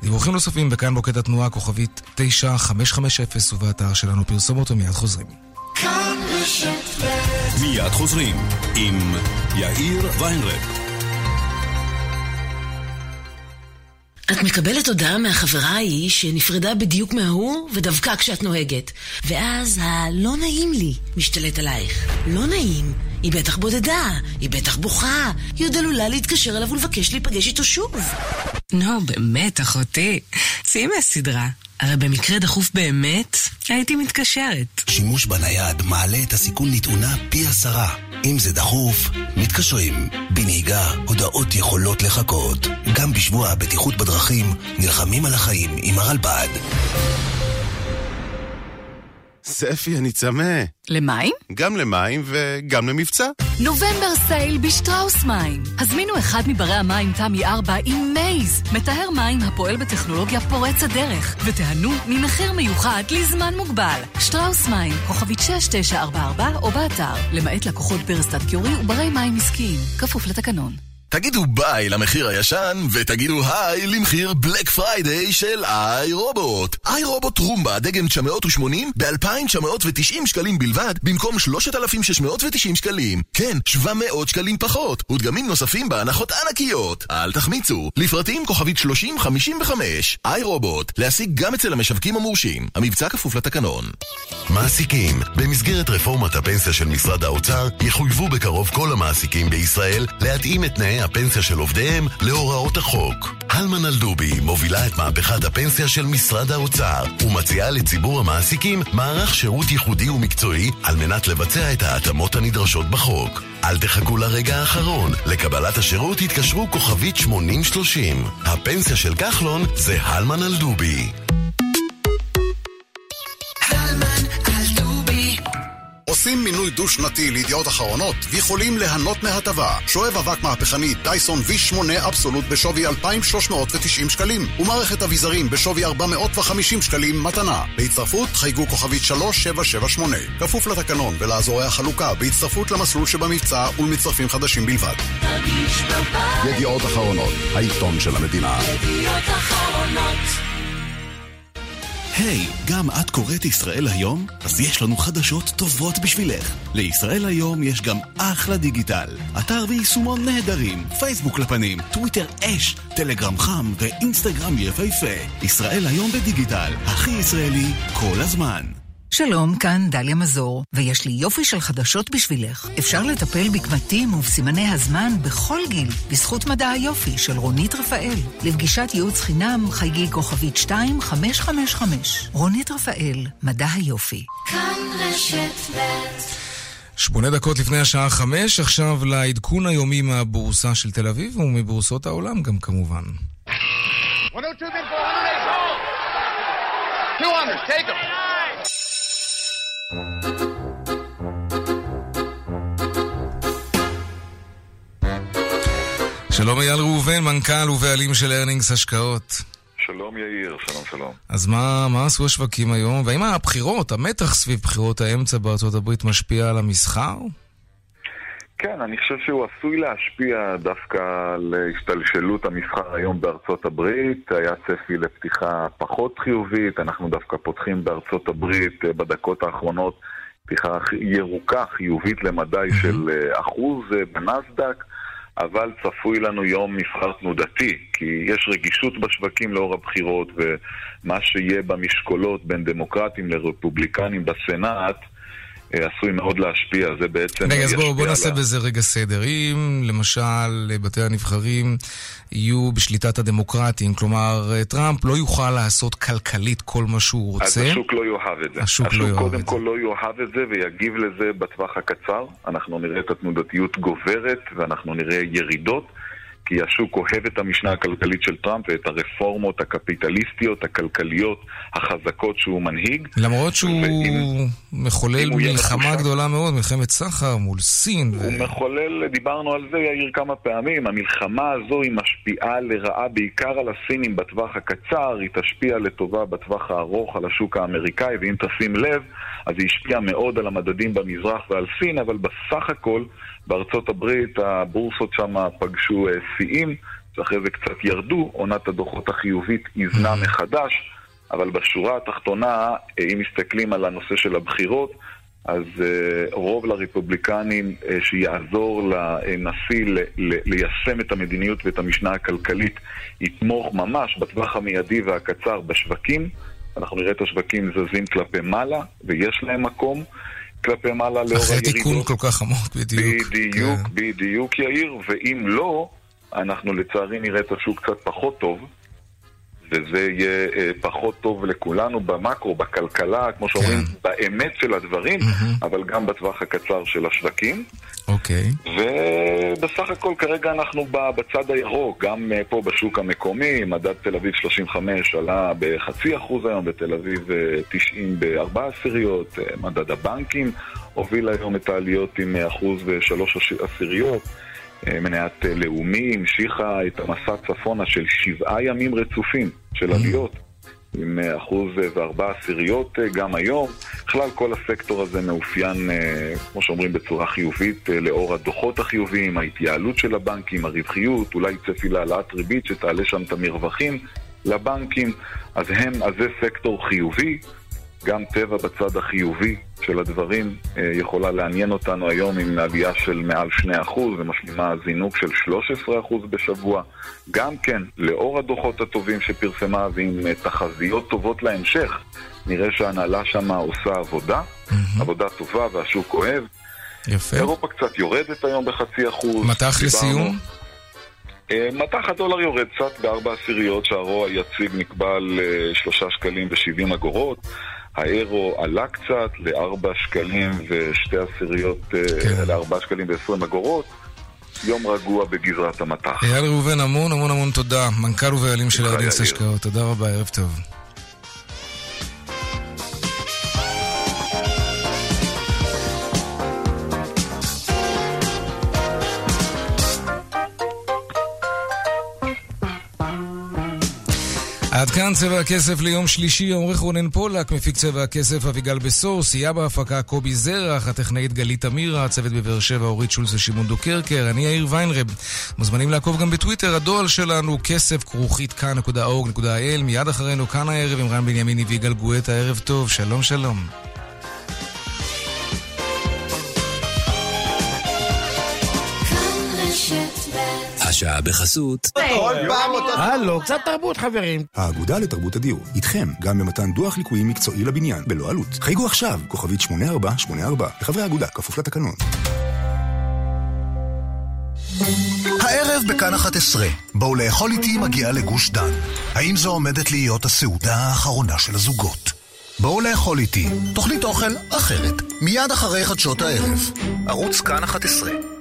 דיווחים נוספים בכאן מוקד התנועה, כוכבית 9550 ובאתר שלנו פרסומות ומיד חוזרים. מיד חוזרים עם יאיר ויינרב. את מקבלת הודעה מהחברה ההיא שנפרדה בדיוק מההוא ודווקא כשאת נוהגת. ואז ה"לא נעים לי" משתלט עלייך. לא נעים. היא בטח בודדה, היא בטח בוכה, היא עוד עלולה להתקשר אליו ולבקש להיפגש איתו שוב. נו, באמת, אחותי. צאי מהסדרה. הרי במקרה דחוף באמת, הייתי מתקשרת. שימוש בנייד מעלה את הסיכון לתאונה פי עשרה. אם זה דחוף, מתקשרים. בנהיגה, הודעות יכולות לחכות. גם בשבוע הבטיחות בדרכים, נלחמים על החיים עם הרלב"ד. ספי, אני צמא. למים? גם למים וגם למבצע. November sale בשטראוס מים. הזמינו אחד מברי המים תמי 4 עם MAZE, מטהר מים הפועל בטכנולוגיה פורצת דרך, ותיהנו ממחיר מיוחד לזמן מוגבל. שטראוס מים, כוכבית 6944 או באתר, למעט לקוחות ברסטאט קיורי וברי מים עסקיים, כפוף לתקנון. תגידו ביי למחיר הישן, ותגידו היי למחיר Black Friday של iRobot. iRobot Roomba דגם 980 ב-2,990 שקלים בלבד, במקום 3,690 שקלים. כן, 700 שקלים פחות, ודגמים נוספים בהנחות ענקיות. אל תחמיצו, לפרטים כוכבית 3055. איי רובוט, להשיג גם אצל המשווקים המורשים. המבצע כפוף לתקנון. מעסיקים, במסגרת רפורמת הפנסיה של משרד האוצר, יחויבו בקרוב כל המעסיקים בישראל להתאים את תנאי הפנסיה של עובדיהם להוראות החוק. הלמן אלדובי מובילה את מהפכת הפנסיה של משרד האוצר ומציעה לציבור המעסיקים מערך שירות ייחודי ומקצועי על מנת לבצע את ההתאמות הנדרשות בחוק. אל תחכו לרגע האחרון, לקבלת השירות התקשרו כוכבית 8030. הפנסיה של כחלון זה הלמן אלדובי. עושים מינוי דו-שנתי לידיעות אחרונות ויכולים ליהנות מהטבה. שואב אבק מהפכני דייסון V8 אבסולוט בשווי 2,390 שקלים ומערכת אביזרים בשווי 450 שקלים מתנה. בהצטרפות חייגו כוכבית 3778. כפוף לתקנון ולאזורי החלוקה בהצטרפות למסלול שבמבצע ולמצטרפים חדשים בלבד. ידיעות אחרונות, העיתון של המדינה. ידיעות אחרונות היי, hey, גם את קוראת ישראל היום? אז יש לנו חדשות טובות בשבילך. לישראל היום יש גם אחלה דיגיטל. אתר ויישומון נהדרים, פייסבוק לפנים, טוויטר אש, טלגרם חם ואינסטגרם יפהפה. ישראל היום בדיגיטל, הכי ישראלי כל הזמן. שלום, כאן דליה מזור, ויש לי יופי של חדשות בשבילך. אפשר לטפל בקמטים ובסימני הזמן בכל גיל, בזכות מדע היופי של רונית רפאל. לפגישת ייעוץ חינם, חייגי כוכבית 2555. רונית רפאל, מדע היופי. כאן רשת ב' שמונה דקות לפני השעה חמש, עכשיו לעדכון היומי מהבורסה של תל אביב ומבורסות העולם גם כמובן. 102 200, take them. שלום אייל ראובן, מנכ"ל ובעלים של ארנינגס השקעות. שלום יאיר, שלום שלום. אז מה, מה עשו השווקים היום? והאם הבחירות, המתח סביב בחירות האמצע בארצות הברית משפיע על המסחר? כן, אני חושב שהוא עשוי להשפיע דווקא על השתלשלות המסחר היום בארצות הברית. היה צפי לפתיחה פחות חיובית, אנחנו דווקא פותחים בארצות הברית אה, בדקות האחרונות פתיחה ירוקה, חיובית למדי של אה, אחוז אה, בנסדק. אבל צפוי לנו יום מסחר תנודתי, כי יש רגישות בשווקים לאור הבחירות, ומה שיהיה במשקולות בין דמוקרטים לרפובליקנים בסנאט, עשוי מאוד להשפיע, זה בעצם... רגע, אז בואו בוא נעשה על ה- בזה רגע סדר. אם למשל בתי הנבחרים יהיו בשליטת הדמוקרטים, כלומר טראמפ לא יוכל לעשות כלכלית כל מה שהוא אז רוצה, השוק לא יאהב את זה. השוק לא יאהב קודם את כל לא יאהב את זה ויגיב לזה בטווח הקצר. אנחנו נראה את התנודתיות גוברת ואנחנו נראה ירידות. כי השוק אוהב את המשנה הכלכלית של טראמפ ואת הרפורמות הקפיטליסטיות, הכלכליות, החזקות שהוא מנהיג. למרות שהוא ואם, מחולל מלחמה גדולה מאוד, מלחמת סחר מול סין. הוא ו... מחולל, דיברנו על זה, יאיר, כמה פעמים. המלחמה הזו היא משפיעה לרעה בעיקר על הסינים בטווח הקצר, היא תשפיע לטובה בטווח הארוך על השוק האמריקאי, ואם תשים לב, אז היא השפיעה מאוד על המדדים במזרח ועל סין, אבל בסך הכל... בארצות הברית הבורסות שם פגשו אה, שיאים, ואחרי זה קצת ירדו, עונת הדוחות החיובית איזנה mm-hmm. מחדש, אבל בשורה התחתונה, אה, אם מסתכלים על הנושא של הבחירות, אז uh, רוב לרפובליקנים שיעזור לנשיא ל- ל- ליישם את המדיניות ואת המשנה הכלכלית יתמוך ממש בטווח המיידי והקצר בשווקים. אנחנו נראה את השווקים זזים כלפי מעלה, ויש להם מקום. כלפי מעלה לאור הירידות. אחרי תיקון כל כך עמוק, בדיוק. בדיוק, כן. בדיוק, יאיר, ואם לא, אנחנו לצערי נראה את השוק קצת פחות טוב, וזה יהיה אה, פחות טוב לכולנו במקרו, בכלכלה, כמו שאומרים, כן. באמת של הדברים, mm-hmm. אבל גם בטווח הקצר של השווקים. אוקיי. Okay. ובסך הכל כרגע אנחנו בצד הירוק, גם אה, פה בשוק המקומי, מדד תל אביב 35 עלה בחצי אחוז היום, בתל אביב 90 אה, בארבע עשיריות, מדד הבנקים הוביל היום את העליות עם אחוז ושלוש עשיריות. אה, מניית אה, לאומי המשיכה את המסע צפונה של שבעה ימים רצופים של עליות. עם אה, אחוז וארבע עשיריות גם היום. בכלל כל הסקטור הזה מאופיין, כמו שאומרים, בצורה חיובית לאור הדוחות החיוביים, ההתייעלות של הבנקים, הרווחיות, אולי צפי להעלאת ריבית שתעלה שם את המרווחים לבנקים. אז הם, אז זה סקטור חיובי. גם טבע בצד החיובי של הדברים אה, יכולה לעניין אותנו היום עם עלייה של מעל 2% ומשלימה זינוק של 13% בשבוע. גם כן, לאור הדוחות הטובים שפרסמה ועם אה, תחזיות טובות להמשך, נראה שההנהלה שם עושה עבודה, mm-hmm. עבודה טובה והשוק אוהב. יפה. אירופה קצת יורדת היום בחצי אחוז. מטח לסיום? אה, מטח הדולר יורד קצת בארבע עשיריות, שהרוע היציג נקבע על שלושה שקלים ושבעים אגורות. האירו עלה קצת לארבע שקלים ושתי עשיריות, אה, כן. לארבע שקלים ועשרים אגורות. יום רגוע בגזרת המטח. אייל ראובן, המון המון המון תודה. מנכ"ל ובעלים של ארדינס השקעות. תודה רבה, ערב טוב. עד כאן צבע הכסף ליום שלישי, עורך רונן פולק, מפיק צבע הכסף אביגל בשור, סייע בהפקה קובי זרח, הטכנאית גלית אמירה, הצוות בבאר שבע אורית שולס ושמעון דוקרקר, אני יאיר ויינרב. מוזמנים לעקוב גם בטוויטר, הדואל שלנו כסף כרוכית כאן.org.il, מיד אחרינו כאן הערב עם רן בנימיני ויגאל גואטה, ערב טוב, שלום שלום. השעה בחסות. כל פעם אותו... הלו, קצת תרבות חברים. האגודה לתרבות הדיור, איתכם, גם במתן דוח ליקויים מקצועי לבניין, בלא עלות. חייגו עכשיו, כוכבית 8484, לחברי האגודה, כפוף לתקנון. הערב בכאן 11, בואו לאכול איתי מגיעה לגוש דן. האם זו עומדת להיות הסעודה האחרונה של הזוגות? בואו לאכול איתי, תוכנית אוכל אחרת, מיד אחרי חדשות הערב. ערוץ כאן 11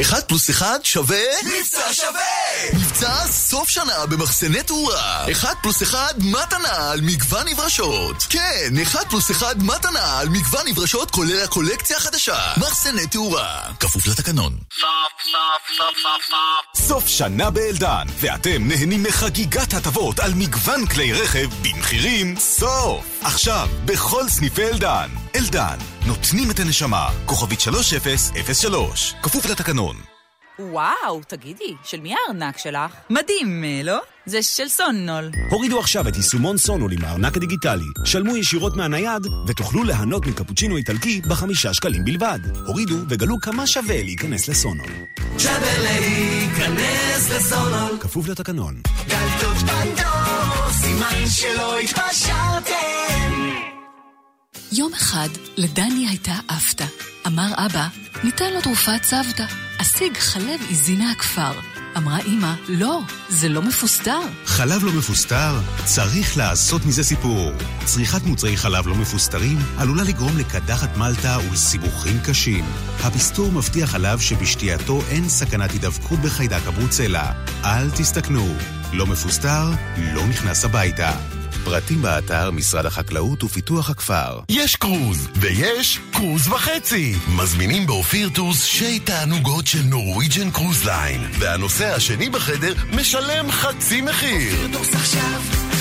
אחד פלוס אחד שווה... מבצע שווה! מבצע סוף שנה במחסני תאורה. אחד פלוס אחד מתנה על מגוון נברשות. כן, אחד פלוס אחד מתנה על מגוון נברשות כולל הקולקציה החדשה. מחסני תאורה. כפוף לתקנון. סוף, סוף, סוף, סוף, סוף. סוף שנה באלדן, ואתם נהנים מחגיגת הטבות על מגוון כלי רכב במחירים סוף. עכשיו, בכל סניפי אלדן. אלדן, נותנים את הנשמה. כוכבית 3003, כפוף לתקנון. וואו, תגידי, של מי הארנק שלך? מדהים, לא? זה של סונול. הורידו עכשיו את יישומון סונול עם הארנק הדיגיטלי. שלמו ישירות מהנייד, ותוכלו ליהנות מקפוצ'ינו איטלקי בחמישה שקלים בלבד. הורידו וגלו כמה שווה להיכנס לסונול. שווה להיכנס לסונול. כפוף לתקנון. דלתות פנדור, סימן שלא התפשרתם. יום אחד לדני הייתה אפתא. אמר אבא, ניתן לו תרופת צוותא. אשיג חלב עיזי מהכפר. אמרה אמא, לא, זה לא מפוסטר. חלב לא מפוסטר? צריך לעשות מזה סיפור. צריכת מוצרי חלב לא מפוסטרים עלולה לגרום לקדחת מלטה ולסיבוכים קשים. הפסטור מבטיח חלב שבשתייתו אין סכנת הידבקות בחיידק הברוצלה. אל תסתכנו. לא מפוסטר, לא נכנס הביתה. פרטים באתר משרד החקלאות ופיתוח הכפר. יש קרוז, ויש קרוז וחצי. מזמינים באופיר טורס שי תענוגות של Norwegian Cruise Line, והנוסע השני בחדר משלם חצי מחיר. אופיר טורס עכשיו,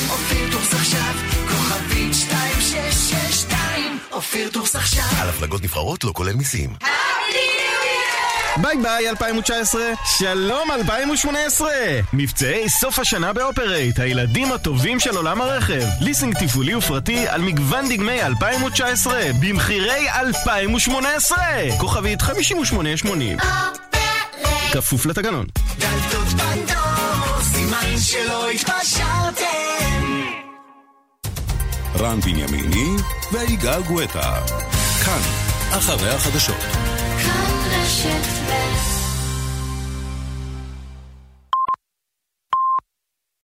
אופיר טורס עכשיו, כוכבית 2662, אופיר טורס עכשיו. על הפלגות נבחרות לא כולל מיסים. ביי ביי 2019, שלום 2018! מבצעי סוף השנה באופרייט, הילדים הטובים של עולם הרכב. ליסינג תפעולי ופרטי על מגוון דגמי 2019, במחירי 2018! כוכבית 5880. כפוף לתקנון. דלתות פנדור, סימן שלא התפשרתם. רן בנימיני ויגאל גואטה. כאן, אחרי החדשות. כאן רשת ב'